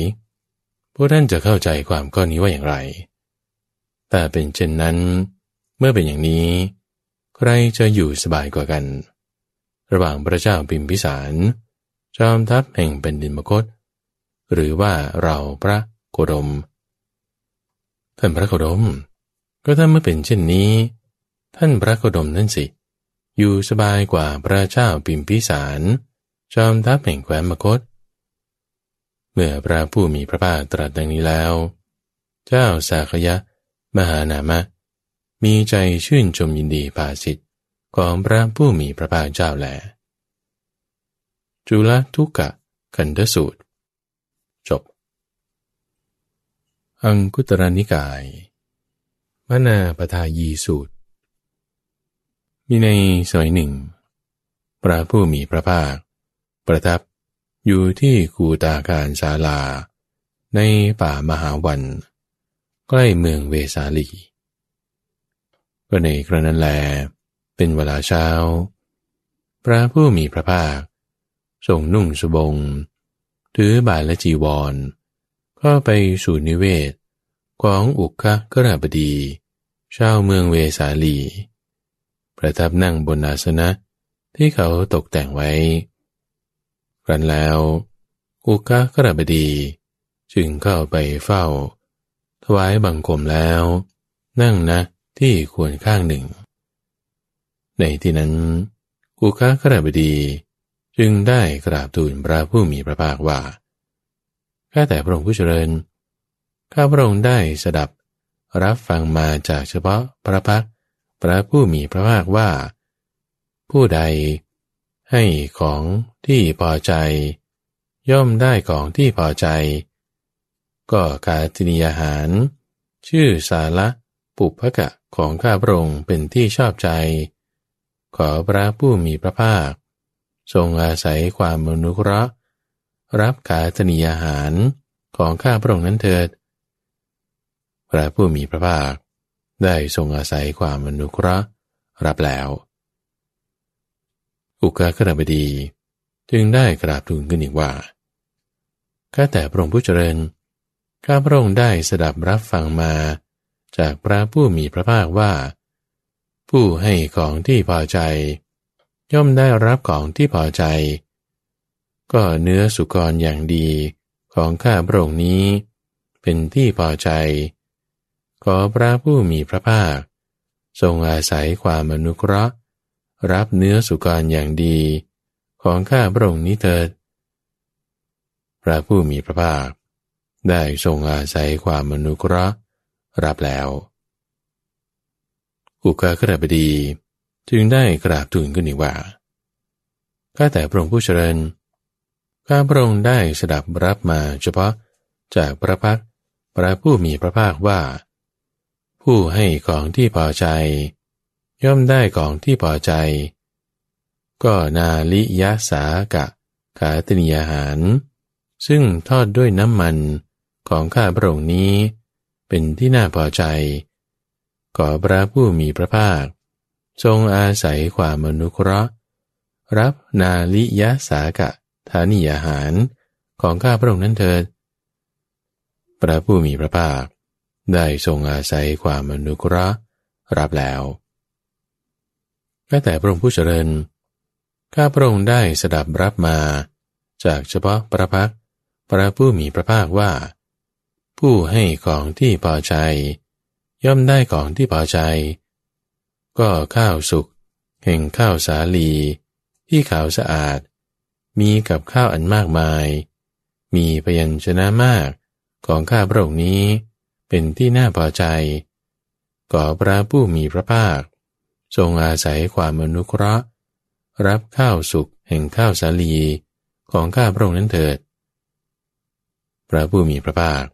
พวกท่านจะเข้าใจความข้อนี้ว่าอย่างไร แต่เป็นเช่นนั้น เมื่อเป็นอย่างนี้ ใครจะอยู่สบายกว่ากัน ระหว่างพระเจ้าปิมพิสารจอมทัพแห่งเป็นดินมคต หรือว่าเราพระโคดมท่านพระโคดม ก็ถ้าเมื่อเป็นเช่นนี้ ท่านพระโคดมนั่นสิ อยู่สบายกว่าพระเจ้าปิมพิสารจอมทัพแห่งแคว้นมคต เมื่อพระผู้มีพระภาคตรัสดังนี้แล้ว เจ้าสาขยะ มหานามะ มีใจชื่นชมยินดีภาสิทธิ์ของพระผู้มีพระภาคเจ้าแหลจุลทุกกะกันทสูตรอังคุตรนิกาย มนาปทายีสูตร มีในสมัยหนึ่ง พระผู้มีพระภาค ประทับอยู่ที่กูตาการศาลา ในป่ามหาวัน ใกล้เมืองเวสาลี ก็ในกระนั้นแล เป็นเวลาเช้า พระผู้มีพระภาคทรงนุ่งสบง ถือบาทและจีวรก็ไปสู่นิเวศ ของอุคกระบดีชาวเมืองเวสาลี ประทับนั่งบนอาสนะที่เขาตกแต่งไว้ ครั้นแล้ว อุกะกระบดี จึงเข้าไปเฝ้า ถวายบังคมแล้ว นั่งนะที่ควรข้างหนึ่ง ในที่นั้นอุกะกระบดีจึงได้กราบทูลพระผู้มีพระภาคว่า ข้าแต่พระองค์ผู้เจริญ ข้าพระองค์ได้สดับรับฟังมาจากเฉพาะพระพักพระผู้มีพระภาคว่า ผู้ใดให้ของที่พอใจ ย่อมได้ของที่พอใจ ก็กาตินิยาหาร ชื่อสาระปุพกะของข้าพระองค์เป็นที่ชอบใจ ขอพระผู้มีพระภาค ทรงอาศัยความมนุเคราะห์รับกาตนิยาหารของข้าพระองค์นั้นเถิด พระผู้มีพระภาค ได้ทรงอาศัยความมนุเคราะห์รับแล้ว อุกากระบดี จึงได้กราบทูลขึ้นอีกว่าข้าแต่พระองค์ผู้เจริญ ข้าพระองค์ได้สดับรับฟังมา จากพระผู้มีพระภาคว่า ผู้ให้ของที่พอใจ ย่อมได้รับของที่พอใจ ก็เนื้อสุกรอย่างดีของข้าพระองค์นี้ เป็นที่พอใจ ขอพระผู้มีพระภาค ทรงอาศัยความอนุเคราะห์ รับเนื้อสุกรอย่างดี ของข้าพระองค์นี้เถิด พระผู้มีพระภาค ได้ทรงอาศัยความมนุกระรับแล้ว อุกากระบดีจึงได้กราบทูลขึ้นว่า ข้าแต่พระองค์ผู้เจริญ ข้าพระองค์ได้สดับรับมาเฉพาะจากพระพักพระผู้มีพระภาคว่า ผู้ให้ของที่พอใจ ย่อมได้ของที่พอใจ ก็นาลิยะสากะขาตนิยาหาร ซึ่งทอดด้วยน้ำมัน ของข้าพระองค์นี้ เป็นที่น่าพอใจ ขอพระผู้มีพระภาค ทรงอาศัยความมนุเคราะห์ รับนาลิยะสากะฐานิยาหารของข้าพระองค์นั้นเถิด พระผู้มีพระภาค ได้ทรงอาศัยความมนุเคราะห์รับแล้วแม้แต่พระองค์ผู้เจริญ ข้าพระองค์ได้สดับรับมา จากเฉพาะพระพักพระผู้มีพระภาคว่า ผู้ให้ของที่พอใจ ย่อมได้ของที่พอใจ ก็ข้าวสุกแห่งข้าวสาลี ที่ขาวสะอาด มีกับข้าวอันมากมาย มีพยัญชนะมากของข้าพระองค์นี้เป็นที่น่าพอใจ ก่อพระผู้มีพระภาค ทรงอาศัยความอนุเคราะห์ รับข้าวสุกแห่งข้าวสาลีของข้าพระองค์นั้นเถิด พระผู้มีพระภาค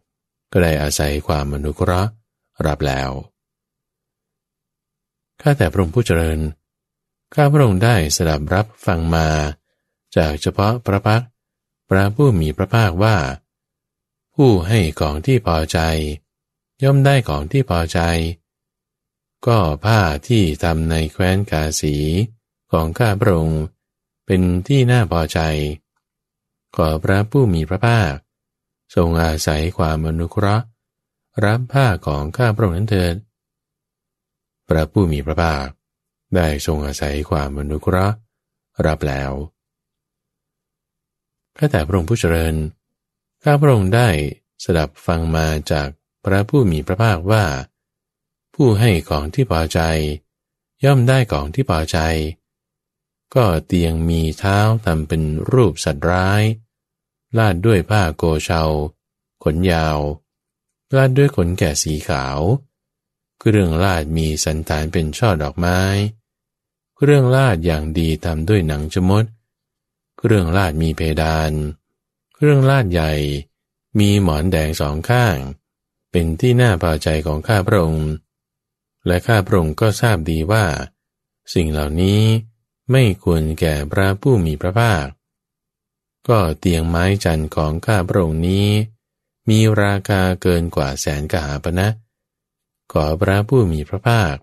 ก็ได้อาศัยความอนุเคระรับแล้ว ข้าแต่พระองค์ผู้เจริญ ข้าพระองค์ได้สดับรับฟังมา จากเฉพาะพระพักพระผู้มีพระภาคว่า ผู้ให้ของที่พอใจ ย่อมได้ของที่พอใจ ก็ผ้าที่ทำในแคว้นกาสีของข้าพระองค์เป็นที่น่าพอใจ ขอพระผู้มีพระภาค ทรงอาศัยความอนุเคราะห์รับผ้าของข้าพระองค์นั้นเถิด พระผู้มีพระภาคได้ทรงอาศัยความอนุเคราะห์รับแล้วข้าแต่พระองค์ผู้เจริญ ข้าพระองค์ได้สดับฟังมาจากพระผู้มีพระภาคว่า ผู้ให้ของที่พอใจ ย่อมได้ของที่พอใจ ก็เตียงมีเท้าทำเป็นรูปสัตว์ร้าย ลาดด้วยผ้าโกเชา ขนยาว ลาดด้วยขนแก่สีขาว เครื่องลาดมีสันฐานเป็นช่อดอกไม้ เครื่องลาดอย่างดีทำด้วยหนังจมด เครื่องลาดมีเพดาน เครื่องลาดใหญ่ มีหมอนแดงสองข้าง เป็นที่น่าพอใจของข้าพระองค์ และข้าพระองค์ก็ทราบดีว่า สิ่งเหล่านี้ไม่ควรแก่พระผู้มีพระภาค ก็เตียงไม้จันของข้าพระองค์นี้ มีราคาเกินกว่าแสนกหาปณะขอพระผู้มีพระภาค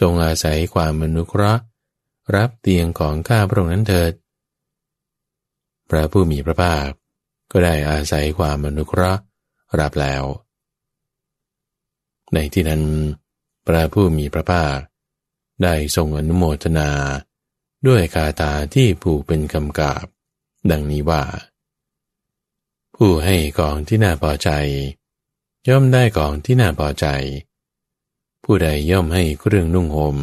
ทรงอาศัยความมนุเคราะห์รับเตียงของข้าพระองค์นั้นเถิด พระผู้มีพระภาค ก็ได้อาศัยความมนุเคราะห์รับแล้ว ในที่นั้น พระผู้มีพระภาค ได้ทรงอนุโมทนา ด้วยคาถาที่ผูกเป็นคำกาบ ดังนี้ว่า ผู้ให้ของที่น่าพอใจ ย่อมได้ของที่น่าพอใจ ผู้ใดย่อมให้เครื่องนุ่งหม่ม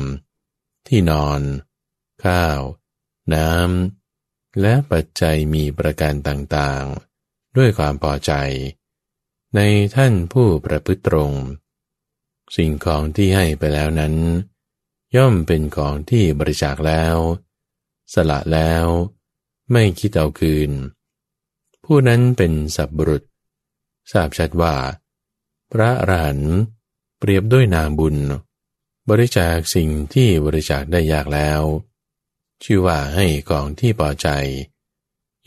ที่นอน ข้าว น้ำ และปัจจัยมีประการต่างๆ ด้วยความพอใจ ในท่านผู้ประพฤติตรง สิ่งของที่ให้ไปแล้วนั้น ย่อมเป็นของที่บริจาคแล้ว สละแล้ว ไม่คิดเอาคืน ผู้นั้นเป็นสับบรุษทราบชัดว่า พระอรหันต์เปรียบด้วยนามบุญ บริจาคสิ่งที่บริจาคได้ยากแล้ว ชื่อว่าให้ของที่พอใจ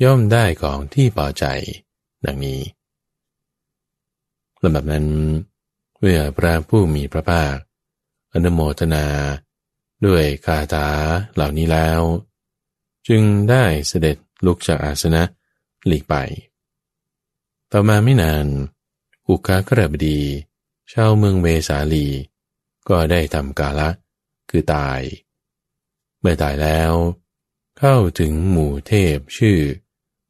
ย่อมได้ของที่พอใจ ดังนี้ลำดับนั้นเมื่อพระผู้มีพระภาค อนุโมทนา ด้วยคาถาเหล่านี้แล้ว จึงได้เสด็จลุกจากอาสนะหลีกไป ต่อมาไม่นาน อุคากระบดี ชาวเมืองเวสาลี ก็ได้ทำกาละคือตาย เมื่อตายแล้ว เข้าถึงหมู่เทพชื่อ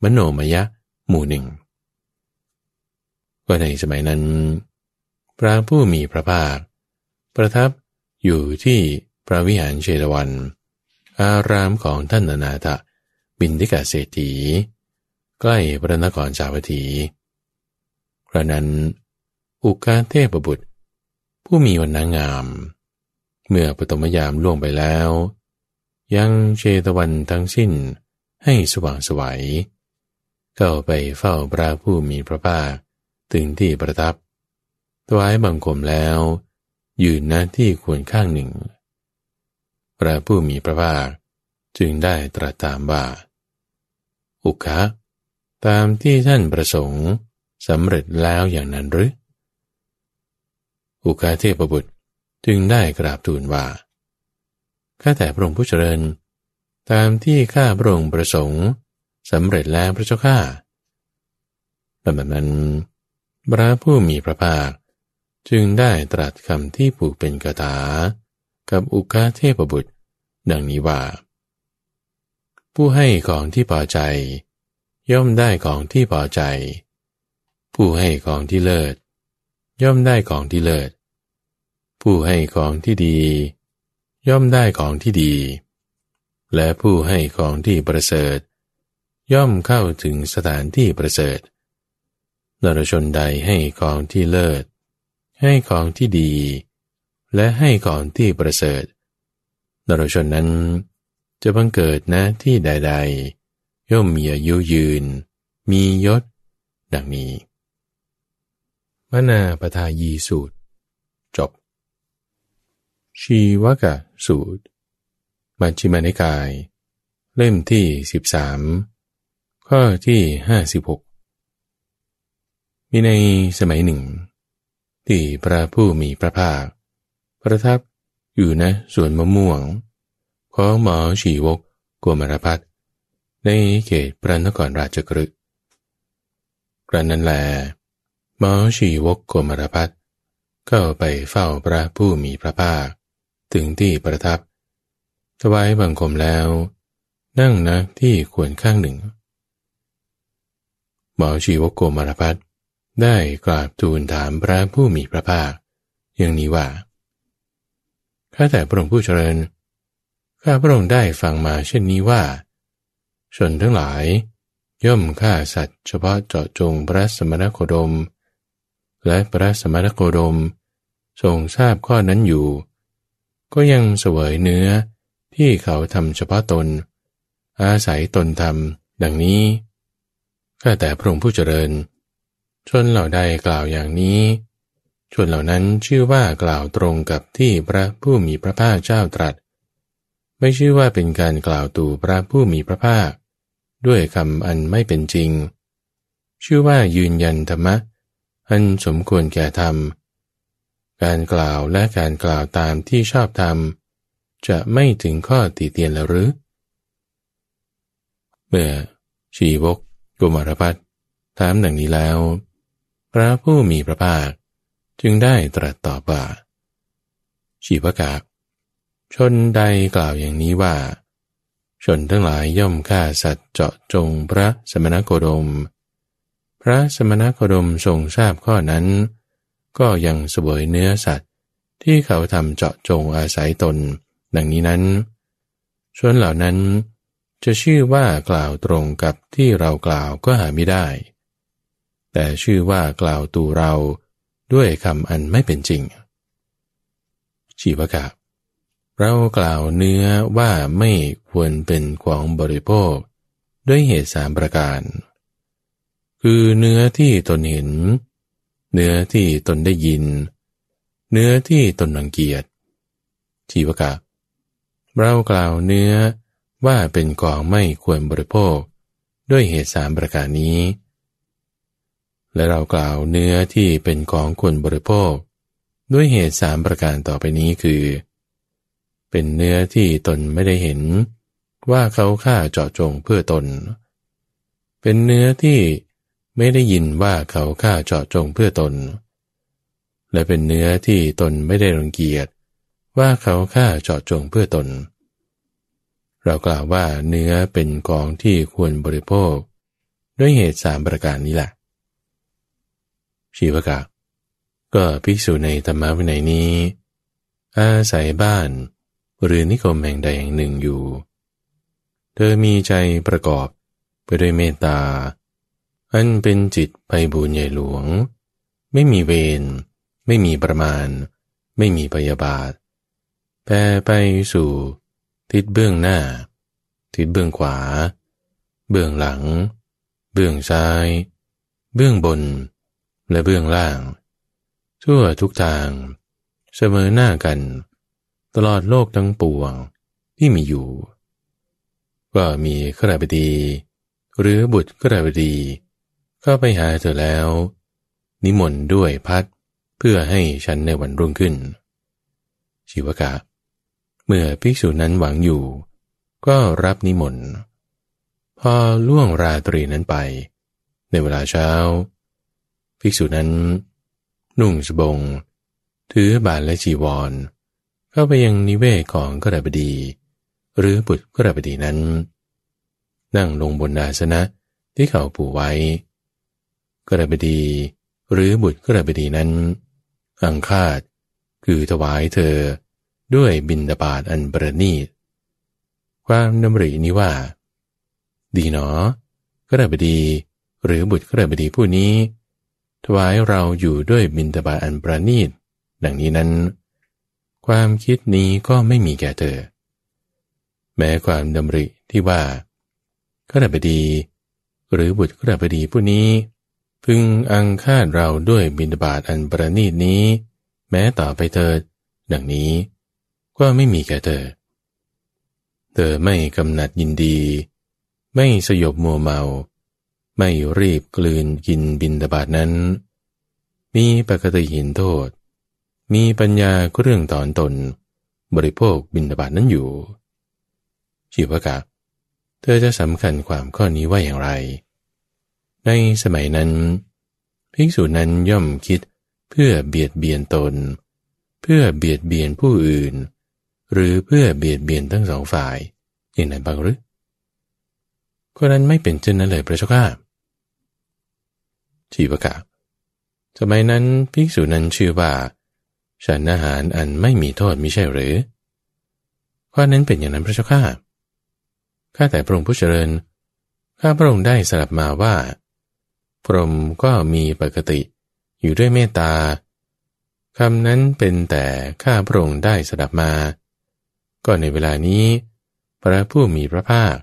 มโนมยะหมู่หนึ่ง ก็ในสมัยนั้น พระผู้มีพระภาค ประทับอยู่ที่พระวิหารเชตวัน อารามของท่านนาถบินทิกาเศรษฐี ใกล้พระนครสาวัตถีครานั้นอุกาเทพบุตร ผู้มีวันนางาม เมื่อปฐมยามล่วงไปแล้ว ยังเชตวันทั้งสิ้นให้สว่างสวัยเข้าไปเฝ้าพระผู้มีพระภาคถึงที่ประทับถวายบังคมแล้ว ยืนหน้าที่ควรข้างหนึ่ง พระผู้มีพระภาคจึงได้ตรัสตามว่า อุคะ ตามที่ท่านประสงค์สำเร็จแล้วอย่างนั้นหรือ อุคาเทพบุตรจึงได้กราบทูลว่า ข้าแต่พระองค์ผู้เจริญ ตามที่ข้าพระองค์ประสงค์สำเร็จแล้วพระเจ้าข้าแบบนั้นพระผู้มีพระภาค จึงได้ตรัสคำที่ผูกเป็นกถา กับอุกาเทพบุตร ดังนี้ว่า ผู้ให้ของที่พอใจ ย่อมได้ของที่พอใจ ผู้ให้ของที่เลิศ ย่อมได้ของที่เลิศ ผู้ให้ของที่ดี ย่อมได้ของที่ดี และผู้ให้ของที่ประเสริฐ ย่อมเข้าถึงสถานที่ประเสริฐนรชนใดให้ของที่เลิศ ให้ของที่ดี และให้ก่อนที่ประเสริฐนรชนนั้น จะบังเกิดนะที่ใด ๆ ย่อมมีอายุยืน มียศ ดังนี้ มนาปทายีสูตร จบ ชีวกะสูตร มัชฌิมานิกาย เล่มที่สิบามข้อที่ห้าสิบหกมีในสมัยหนึ่ง ที่พระผู้มีพระภาค ประทับอยู่นะสวนมะม่วง ของหมอชีวกกวมรพัฒในเขตพระนครราชกฤห์กระนั้นแลหมอชีวกกวมรพัฒก็ไปเฝ้าพระผู้มีพระภาค ถึงที่ประทับถวายบังคมแล้ว นั่งนะที่ควรข้างหนึ่ง หมอชีวกโกมารพัฒได้กราบทูลถามพระผู้มีพระภาค อย่างนี้ว่า ข้าแต่พระองค์ผู้เจริญ ข้าพระองค์ได้ฟังมาเช่นนี้ว่า ชนทั้งหลาย ย่อมฆ่าสัตว์เฉพาะเจาะจงพระสมณโคดม และพระสมณโคดม ทรงทราบข้อนั้นอยู่ ก็ยังเสวยเนื้อที่เขาทำเฉพาะตน อาศัยตนทำดังนี้ ข้าแต่พระองค์ผู้เจริญ ชนเหล่าใดกล่าวอย่างนี้ ชนเหล่านั้นชื่อว่ากล่าวตรงกับที่พระผู้มีพระภาคเจ้าตรัส ไม่ชื่อว่าเป็นการกล่าวตู่พระผู้มีพระภาค ด้วยคำอันไม่เป็นจริง ชื่อว่ายืนยันธรรมะ อันสมควรแก่ธรรม การกล่าวและการกล่าวตามที่ชอบธรรม จะไม่ถึงข้อตีเตียนหรือ เมื่อชีวกกุมารพัฒถามดังนี้แล้ว พระผู้มีพระภาค จึงได้ตรัสตอบว่า ชีวกะชนใดกล่าวอย่างนี้ว่า ชนทั้งหลายย่อมฆ่าสัตว์เจาะจงพระสมณโคดม พระสมณโคดมทรงทราบข้อนั้น ก็ยังสวยเนื้อสัตว์ที่เขาทำเจาะจงอาศัยตน ดังนี้นั้นชนเหล่านั้นจะชื่อว่ากล่าวตรงกับที่เรากล่าวก็หาไม่ได้ แต่ชื่อว่ากล่าวตูเรา ด้วยคำอันไม่เป็นจริง ชีวกะ เรากล่าวเนื้อว่าไม่ควรเป็นของบริโภค ด้วยเหตุสามประการ คือเนื้อที่ตนเห็น เนื้อที่ตนได้ยิน เนื้อที่ตนรังเกียจ ชีวกะ เรากล่าวเนื้อว่าเป็นของไม่ควรบริโภค ด้วยเหตุสามประการนี้ และเรากล่าวเนื้อที่เป็นของควรบริโภค ด้วยเหตุสามประการต่อไปนี้คือ เป็นเนื้อที่ตนไม่ได้เห็น ว่าเขาฆ่าเจาะจงเพื่อตน เป็นเนื้อที่ไม่ได้ยินว่าเขาฆ่าเจาะจงเพื่อตน และเป็นเนื้อที่ตนไม่ได้รังเกียจ ว่าเขาฆ่าเจาะจงเพื่อตน เรากล่าวว่าเนื้อเป็นกองที่ควรบริโภค ด้วยเหตุสามประการนี้แหละ ชีวกะ ก็ภิกษุในธรรมวินัยนี้ อาศัยบ้าน หรือนิคมแห่งใดแห่งหนึ่งอยู่ เธอมีใจประกอบไปด้วยเมตตา อันเป็นจิตไปบุญใหญ่หลวง ไม่มีเวร ไม่มีประมาณ ไม่มีพยาบาทแผ่ไปสู่ ทิศเบื้องหน้า ทิศเบื้องขวา เบื้องหลัง เบื้องซ้าย เบื้องบน และเบื้องล่าง ทั่วทุกทาง เสมอหน้ากัน ตลอดโลกทั้งปวงที่มีอยู่ ก็มีขราบดี หรือบุตรขราบดี เข้าไปหาเธอแล้ว นิมนต์ด้วยพัดเพื่อให้ฉันในวันรุ่งขึ้น ชีวกะ เมื่อภิกษุนั้นหวังอยู่ ก็รับนิมนต์พอล่วงราตรีนั้นไป ในเวลาเช้า ภิกษุนั้น นุ่งสบง ถือบาทและจีวร เข้าไปยังนิเวศของกระบดี หรือบุตรกระบดีนั้น นั่งลงบนอาสนะที่เขาปูไว้ กระบดีหรือบุตรกระบดีนั้น อังคาดคือถวายเธอด้วยบินดาบาดอันประณีต ความดำรินี้ว่า ดีหนอกระบดีหรือบุตรกระบดีผู้นี้ ถวายเราอยู่ด้วยบินดาบาอันประณีต ดังนี้นั้น ความคิดนี้ก็ไม่มีแก่เธอ แม้ความดำริที่ว่าขณบดี หรือบุตรขณบดีผู้นี้ พึงอังคาดเราด้วยบินบาตอันประณีตนี้ แม้ต่อไปเถิด ดังนี้ ก็ไม่มีแก่เธอ เธอไม่กำหนัดยินดี ไม่สยบมัวเมา ไม่รีบกลืนกินบินบาตนั้น มีปกติหินโทษ มีปัญญาเครื่องตอนตน บริโภคบินบาตนั้นอยู่ชีวกะ เธอจะสำคัญความข้อนี้ว่าอย่างไร ในสมัยนั้น ภิกษุนั้นย่อมคิดเพื่อเบียดเบียนตน เพื่อเบียดเบียนผู้อื่น หรือเพื่อเบียดเบียนทั้งสองฝ่ายอย่างนั้นบ้างหรือ คนนั้นไม่เป็นเช่นนั้นเลยพระเจ้าข้าชีวกะสมัยนั้นภิกษุนั้นชื่อว่า ฉันอาหารอันไม่มีโทษมิใช่หรือข้อนั้นเป็นอย่างนั้นพระเจ้าข้าข้าแต่พระองค์ผู้เจริญ ข้าพระองค์ได้สลับมาว่า พรหมก็มีปกติอยู่ด้วยเมตตาคำนั้นเป็นแต่ข้าพระองค์ได้สลับมา ก็ในเวลานี้ พระผู้มีพระภาค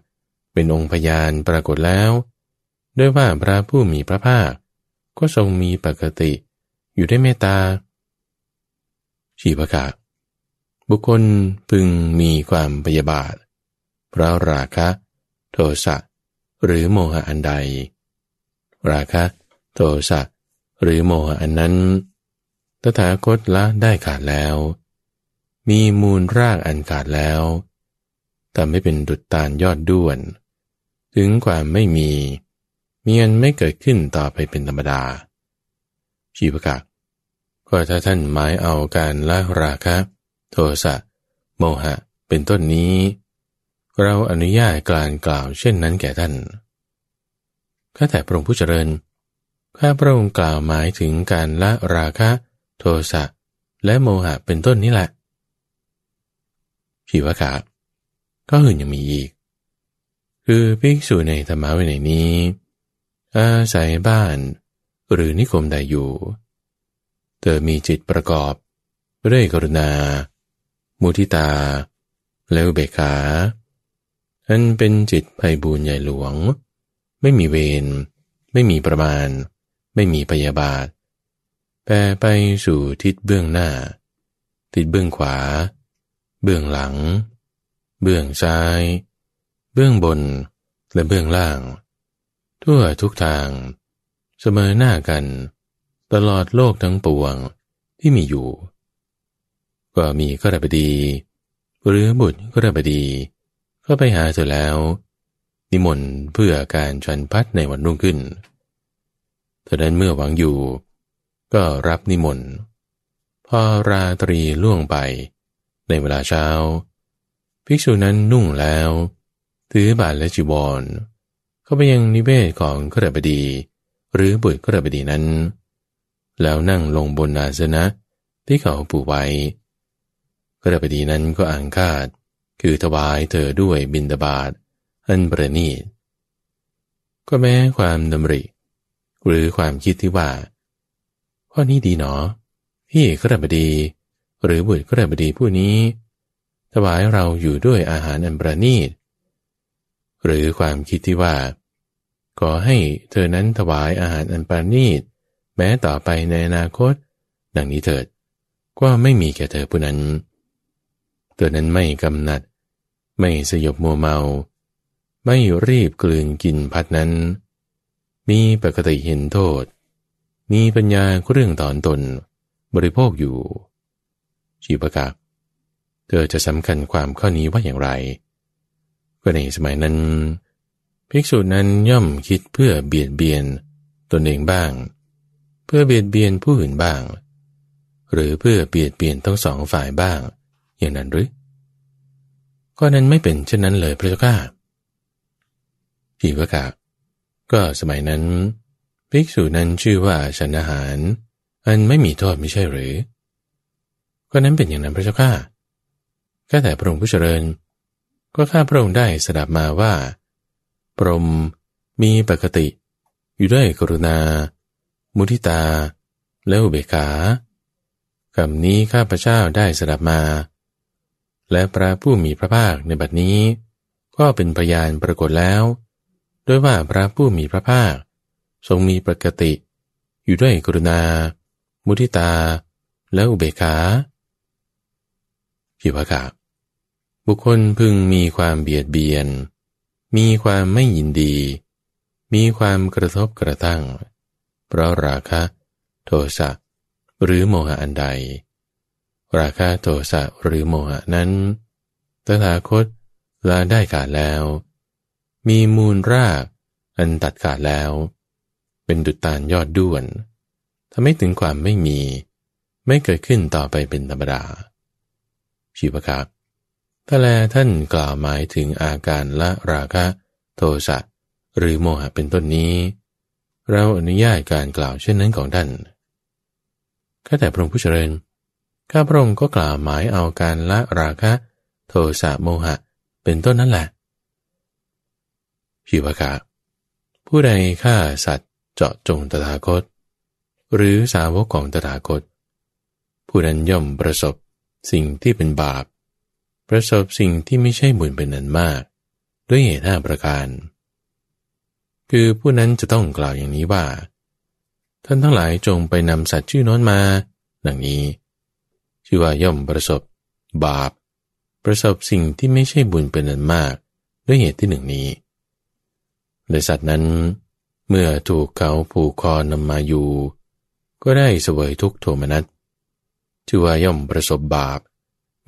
เป็นองค์พยานปรากฏแล้ว ด้วยว่าพระผู้มีพระภาค ก็ทรงมีปกติ อยู่ด้วยเมตตา ชีวกะ บุคคลพึงมีความพยาบาท เพราะราคะ โทสะหรือโมหะอันใด ราคะ โทสะหรือโมหะอันนั้น ตถาคตละได้ขาดแล้ว มีมูลรากอันขาดแล้ว แต่ไม่เป็นดุจตาลยอดด้วน ถึงความไม่มีมีอันไม่เกิดขึ้นต่อไปเป็นธรรมดา ชีพกะก็ถ้าท่านหมายเอาการละราคะ โทสะ โมหะ เป็นต้นนี้ เราอนุญาตการกล่าวเช่นนั้นแก่ท่านข้าแต่พระองค์ผู้เจริญ ข้าพระองค์กล่าวหมายถึงการละราคะ โทสะ และโมหะเป็นต้นนี้แหละชีวกะ ก็อื่นยังมีอีก คือภิกษุในธรรมะวินัยนี้ อาศัยบ้านหรือนิคมใดอยู่ เธอมีจิตประกอบด้วยกรุณา มุทิตา และอุเบกขาอันเป็นจิตไพบูญใหญ่หลวง ไม่มีเวร ไม่มีประมาณ ไม่มีพยาบาท แปรไปสู่ทิศเบื้องหน้า ทิศเบื้องขวา เบื้องหลัง เบื้องซ้าย เบื้องบน และเบื้องล่าง ทั่วทุกทาง เสมอหน้ากัน ตลอดโลกทั้งปวงที่มีอยู่ ก็มีก็ระบดี หรือบุตรก็ระบดีก็ไปหาเธอแล้ว นิมนต์เพื่อการชันพัดในวันรุ่งขึ้นเธอนั้นเมื่อหวังอยู่ ก็รับนิมนต์พอราตรีล่วงไป ในเวลาเช้า ภิกษุนั้นนุ่งแล้ว ถือบาทและจีวร เข้าไปยังนิเวศของขรบดี หรือบุตรขรบดีนั้น แล้วนั่งลงบนอาสนะที่เขาปูไว้ขรบดีนั้นก็อ่างคาด คือถวายเธอด้วยบินดาบาตอันประณีตก็แม้ความดำริ หรือความคิดที่ว่า ข้อนี้ดีหนอ ที่ขรบดี หรือบุตรขรบดีผู้นี้ ถวายเราอยู่ด้วยอาหารอันประณีต หรือความคิดที่ว่า ขอให้เธอนั้นถวายอาหารอันประณีต แม้ต่อไปในอนาคต ดังนี้เถิด ก็ไม่มีแก่เธอผู้นั้น เธอนั้นไม่กำหนัด ไม่สยบมัวเมา ไม่รีบกลืนกินพัดนั้น มีปกติเห็นโทษ มีปัญญาเรื่องตอนตน บริโภคอยู่ชีปกะ เธอจะสำคัญความข้อนี้ว่าอย่างไร ก็ในสมัยนั้น ภิกษุนั้นย่อมคิดเพื่อเบียดเบียนตนเองบ้าง เพื่อเบียดเบียนผู้อื่นบ้าง หรือเพื่อเบียดเบียนทั้งสองฝ่ายบ้าง อย่างนั้นหรือก็นั้นไม่เป็นเช่นนั้นเลยพระเจ้าข้าพี่ก็กะก็สมัยนั้น ภิกษุนั้นชื่อว่าฉันอาหาร อันไม่มีโทษไม่ใช่หรือก็นั้นเป็นอย่างนั้นพระเจ้าข้า ข้าแต่พระองค์ผู้เจริญ ก็ข้าพระองค์ได้สดับมาว่าปรมมีปกติ อยู่ด้วยกรุณา มุทิตา และอุเบกขาคำนี้ข้าพระเจ้าได้สดับมา และพระผู้มีพระภาคในบัดนี้ ก็เป็นพยานปรากฏแล้ว ด้วยว่าพระผู้มีพระภาค ทรงมีปกติ อยู่ด้วยกรุณา มุทิตา และอุเบกขาพิวกา บุคคลพึงมีความเบียดเบียน มีความไม่ยินดี มีความกระทบกระทั่ง เพราะราคะ โทสะหรือโมหะอันใด ราคะโทสะหรือโมหะนั้น ตถาคตลาได้ขาดแล้ว มีมูลรากอันตัดขาดแล้ว เป็นดุจตานยอดด้วนทำให้ถึงความไม่มี ไม่เกิดขึ้นต่อไปเป็นธรรมดาชีวครับ ถ้าแลท่านกล่าวหมายถึงอาการละราคะ โทสะหรือโมหะเป็นต้นนี้ เราอนุญาตการกล่าวเช่นนั้นของท่านข้าแต่พระองค์ผู้เจริญข้าพระองค์ก็กล่าวหมายเอาการละราคะ โทสะโมหะ เป็นต้นนั่นแหละพิวกะผู้ใดฆ่าสัตว์เจาะจงตถาคต หรือสาวกของตถาคต ผู้นั้นย่อมประสบสิ่งที่เป็นบาป ประสบสิ่งที่ไม่ใช่บุญเป็นนันมาก ด้วยเหตุห้าประการ คือผู้นั้นจะต้องกล่าวอย่างนี้ว่า ท่านทั้งหลายจงไปนำสัตว์ชื่อน้นมา ดังนี้ ชื่อว่าย่อมประสบบาป ประสบสิ่งที่ไม่ใช่บุญเป็นนันมาก ด้วยเหตุที่หนึ่งนี้และสัตว์นั้น เมื่อถูกเขาผูกคอนำมาอยู่ ก็ได้เสวยทุกโทมนัสชื่อว่าย่อมประสบบาป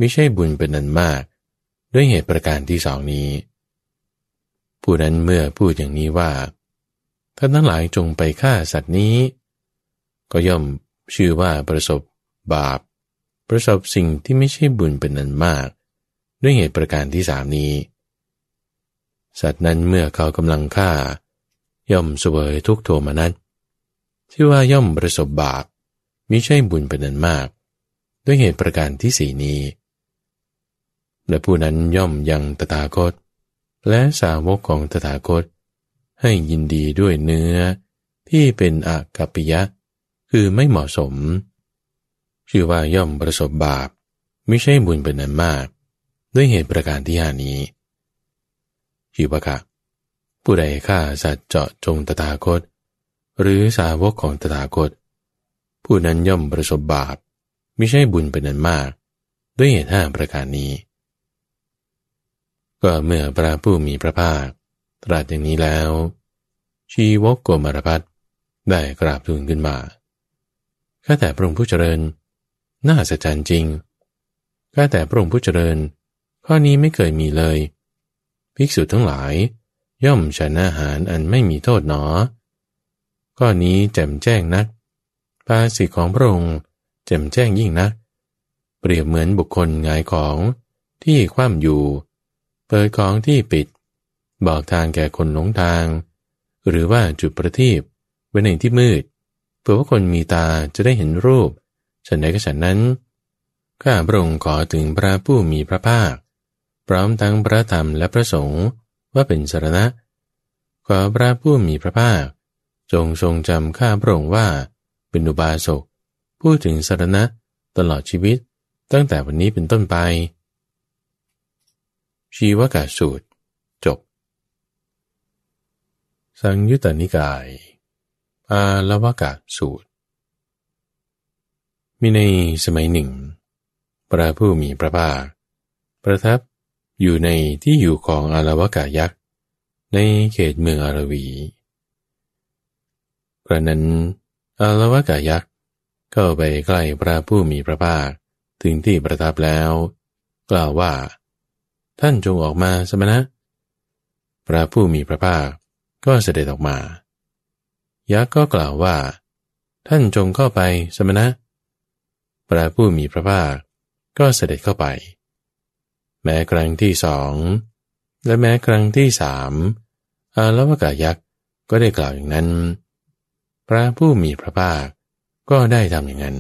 ไม่ใช่บุญเป็นนันมาก ด้วยเหตุประการที่สองนี้ ผู้นั้นเมื่อพูดอย่างนี้ว่าท่านทั้งหลายจงไปฆ่าสัตว์นี้ ก็ย่อมชื่อว่าประสบบาป ประสบสิ่งที่ไม่ใช่บุญเป็นนันมาก ด้วยเหตุประการที่สามนี้ สัตว์นั้นเมื่อเขากำลังฆ่า ย่อมเสวยทุกโทมนัสที่ว่าย่อมประสบบาปมิใช่บุญเป็นนันมาก ด้วยเหตุประการที่สี่นี้ และผู้นั้นย่อมยังตถาคต และสาวกของตถาคต ให้ยินดีด้วยเนื้อที่เป็นอากัปปิยะ คือไม่เหมาะสม ชื่อว่าย่อมประสบบาป ไม่ใช่บุญเป็นนันมาก ด้วยเหตุประการที่หานี้ชีวกะผู้ใดฆ่าสัตว์เจาะจงตถาคต หรือสาวกของตถาคต ผู้นั้นย่อมประสบบาป ไม่ใช่บุญเป็นนันมาก ด้วยเหตุห้าประการนี้ ก็เมื่อพระผู้มีพระภาค ตรัสอย่างนี้แล้ว ชีวกโกมารพัฒได้กราบทูลขึ้นมาข้าแต่พระองค์ผู้เจริญ น่าสัจจริงข้าแต่พระองค์ผู้เจริญ ข้อนี้ไม่เคยมีเลย ภิกษุทั้งหลาย ย่อมฉันอาหารอันไม่มีโทษหนอ ข้อนี้แจ่มแจ้งนัก ภาสิของพระองค์แจ่มแจ้งยิ่งนัก เปรียบเหมือนบุคคลงายของที่คว่ำอยู่ เปิดของที่ปิด บอกทางแก่คนหลงทาง หรือว่าจุดประทีปไว้ในที่มืดเพื่อว่าคนมีตาจะได้เห็นรูป ฉันใดก็ฉันนั้น ข้าพระองค์ขอถึงพระผู้มีพระภาค พร้อมทั้งพระธรรมและพระสงฆ์ว่าเป็นสารณะ ขอพระผู้มีพระภาค จงทรงจำข้าพระองค์ว่าเป็นอุบาสกพูดถึงสารณะตลอดชีวิตตั้งแต่วันนี้เป็นต้นไป ชีวกาสูตร จบ สังยุตตนิกาย อาลวกาสูตร มีในสมัยหนึ่ง พระผู้มีพระภาค ประทับอยู่ในที่อยู่ของอาลวกายักษ์ ในเขตเมืองอารวีกระนั้นอารวกายักษ์เข้าไปใกล้พระผู้มีพระภาคถึงที่ประทับแล้ว กล่าวว่า ท่านจงออกมาสมณะ พระผู้มีพระภาคก็เสด็จออกมา ยักษ์ก็กล่าวว่า ท่านจงเข้าไปสมณะ พระผู้มีพระภาคก็เสด็จเข้าไป แม้ครั้งที่สอง และแม้ครั้งที่สามอารวกายักษ์ก็ได้กล่าวอย่างนั้น พระผู้มีพระภาคก็ได้ทำอย่างนั้น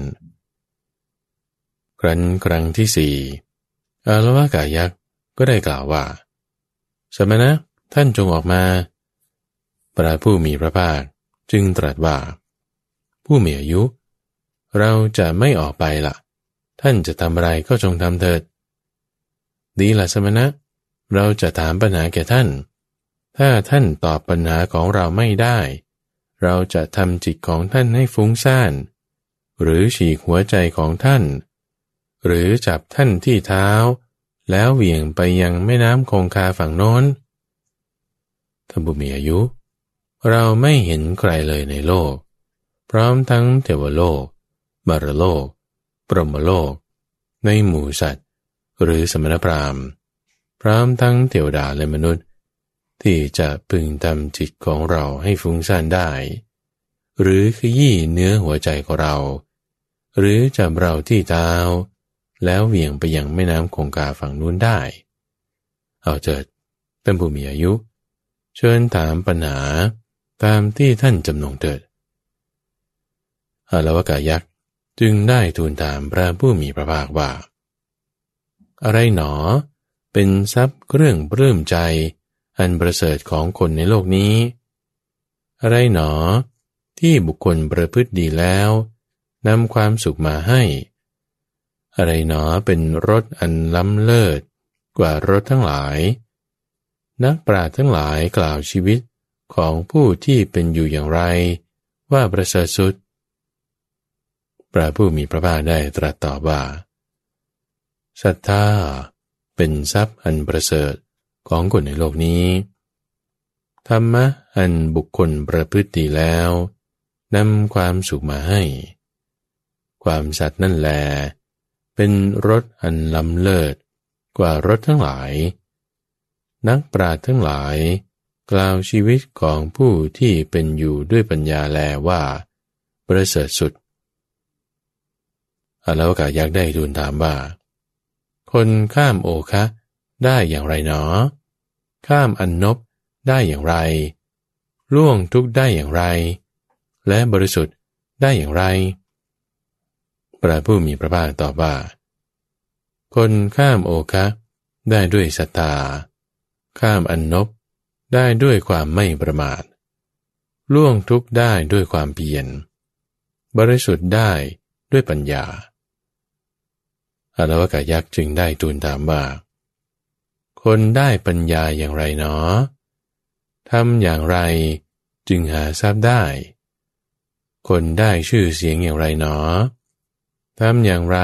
ครั้นครั้งที่สี่อารวากายักษ์ ก็ได้กล่าวว่า สมณะท่านจงออกมา พระผู้มีพระภาคจึงตรัสว่า ผู้มีอายุ เราจะไม่ออกไปละ่ะท่านจะทำอะไรก็จงทำเถิด ดีละสมณะ เราจะถามปัญหาแก่ท่าน ถ้าท่านตอบปัญหาของเราไม่ได้ เราจะทำจิตของท่านให้ฟุ้งซ่าน หรือฉีกหัวใจของท่าน หรือจับท่านที่เท้า แล้วเหวี่ยงไปยังแม่น้ำคงคาฝั่งโน้นท่านบุมีอายุ เราไม่เห็นใครเลยในโลก พร้อมทั้งเทวโลก มารโลก ปรมโลก ในหมู่สัตว์ หรือสมณพราหมณ์ พร้อมทั้งเทวดาและมนุษย์ ที่จะพึงทำจิตของเราให้ฟุ้งซ่านได้ หรือขยี้เนื้อหัวใจของเรา หรือจับเราที่เท้า แล้วเหวี่ยงไปยังแม่น้ำคงคาฝั่งนู้นได้ เอาเจิดเป็นผู้มีอายุ เชิญถามปัญหาตามที่ท่านจำนงเถิดอาลวกายักษ์จึงได้ทูลถามพระผู้มีพระภาคว่า อะไรหนอ เป็นทรัพย์เครื่องปลื้มใจ อันประเสริฐของคนในโลกนี้ อะไรหนอ ที่บุคคลประพฤติดีแล้วนำความสุขมาให้ อะไรหนอเป็นรถอันล้ำเลิศ กว่ารถทั้งหลาย นักปราชญ์ทั้งหลายกล่าวชีวิตของผู้ที่เป็นอยู่อย่างไร ว่าประเสริฐสุด พระผู้มีพระภาคได้ตรัสตอบว่าศรัทธาเป็นทรัพย์อันประเสริฐของคนในโลกนี้ ธรรมะอันบุคคลประพฤติแล้วนำความสุขมาให้ ความสัตย์นั่นแหละ เป็นรถอันล้ำเลิศกว่ารถทั้งหลาย นักปราชญ์ทั้งหลาย กล่าวชีวิตของผู้ที่เป็นอยู่ด้วยปัญญาแลว่าประเสริฐสุดอาลวกายักได้ทูลถามว่า คนข้ามโอคะได้อย่างไรหนอ ข้ามอันนบได้อย่างไร ล่วงทุกได้อย่างไร และบริสุทธิ์ได้อย่างไร พระผู้มีพระภาคตอบว่า คนข้ามโอคะได้ด้วยศรัทธาข้ามอันนบได้ด้วยความไม่ประมาท ล่วงทุกได้ด้วยความเพียร บริสุทธิ์ได้ด้วยปัญญาอารวกายักษ์จึงได้ทูลถามว่า คนได้ปัญญาอย่างไรเนาะทำอย่างไรจึงหาทราบได้ คนได้ชื่อเสียงอย่างไรเนาะ ทำอย่างไร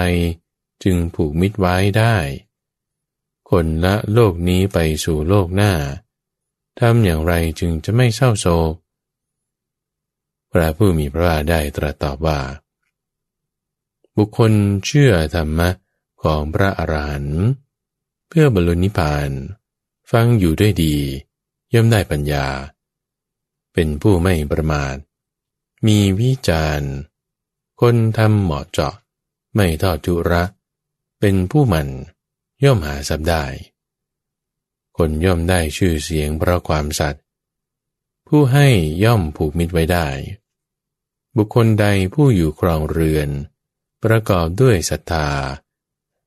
จึงผูกมิตรไว้ได้ คนละโลกนี้ไปสู่โลกหน้า ทำอย่างไรจึงจะไม่เศร้าโศก พระผู้มีพระภาคได้ตรัสตอบว่า บุคคลเชื่อธรรมะของพระอรหันต์เพื่อบรรลุนิพพาน ฟังอยู่ด้วยดี ย่อมได้ปัญญา เป็นผู้ไม่ประมาท มีวิจารณ์คนทำเหมาะเจาะ ไม่ทอดทุระ เป็นผู้มันย่อมหาสับได้ คนย่อมได้ชื่อเสียงเพราะความสัตย์ผู้ให้ย่อมผูกมิตรไว้ได้ บุคคลใดผู้อยู่ครองเรือน ประกอบด้วยศรัทธา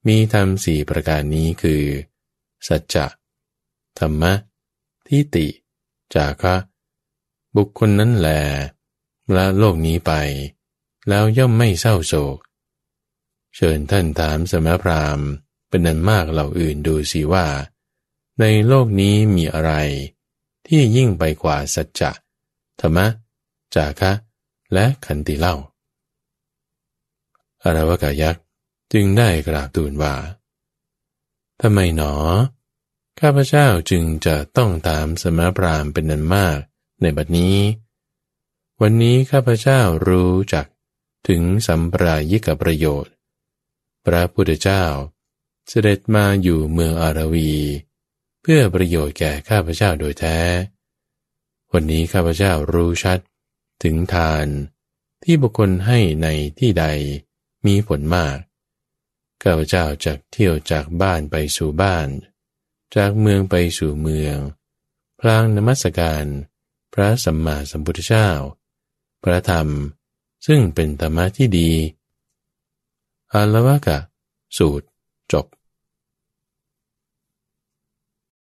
มีธรรมสี่ประการนี้คือ สัจจะธรรมะทิติจาคะ บุคคลนั้นแหลละโลกนี้ไป แล้วย่อมไม่เศร้าโศก เชิญท่านถามสมณพราหมณ์เป็นนันมากเหล่าอื่นดูสิว่า ในโลกนี้มีอะไร ที่ยิ่งไปกว่าสัจจะธรรมะ จาคะ และขันติเล่าอารวกายักษ์จึงได้กราบทูลว่าทำไมหนอ ข้าพเจ้าจึงจะต้องตามสมณพราหมณ์เป็นนันมากในบัดนี้ วันนี้ข้าพเจ้ารู้จักถึงสัมปรายิกประโยชน์ พระพุทธเจ้า เสด็จมาอยู่เมืองอารวี เพื่อประโยชน์แก่ข้าพเจ้าโดยแท้ วันนี้ข้าพเจ้ารู้ชัดถึงทานที่บุคคลให้ในที่ใดมีผลมาก ข้าพเจ้าจากเที่ยวจากบ้านไปสู่บ้าน จากเมืองไปสู่เมือง พลางนมัสการ พระสัมมาสัมพุทธเจ้า พระธรรมซึ่งเป็นธรรมะที่ดี อาลวะกะ สูตร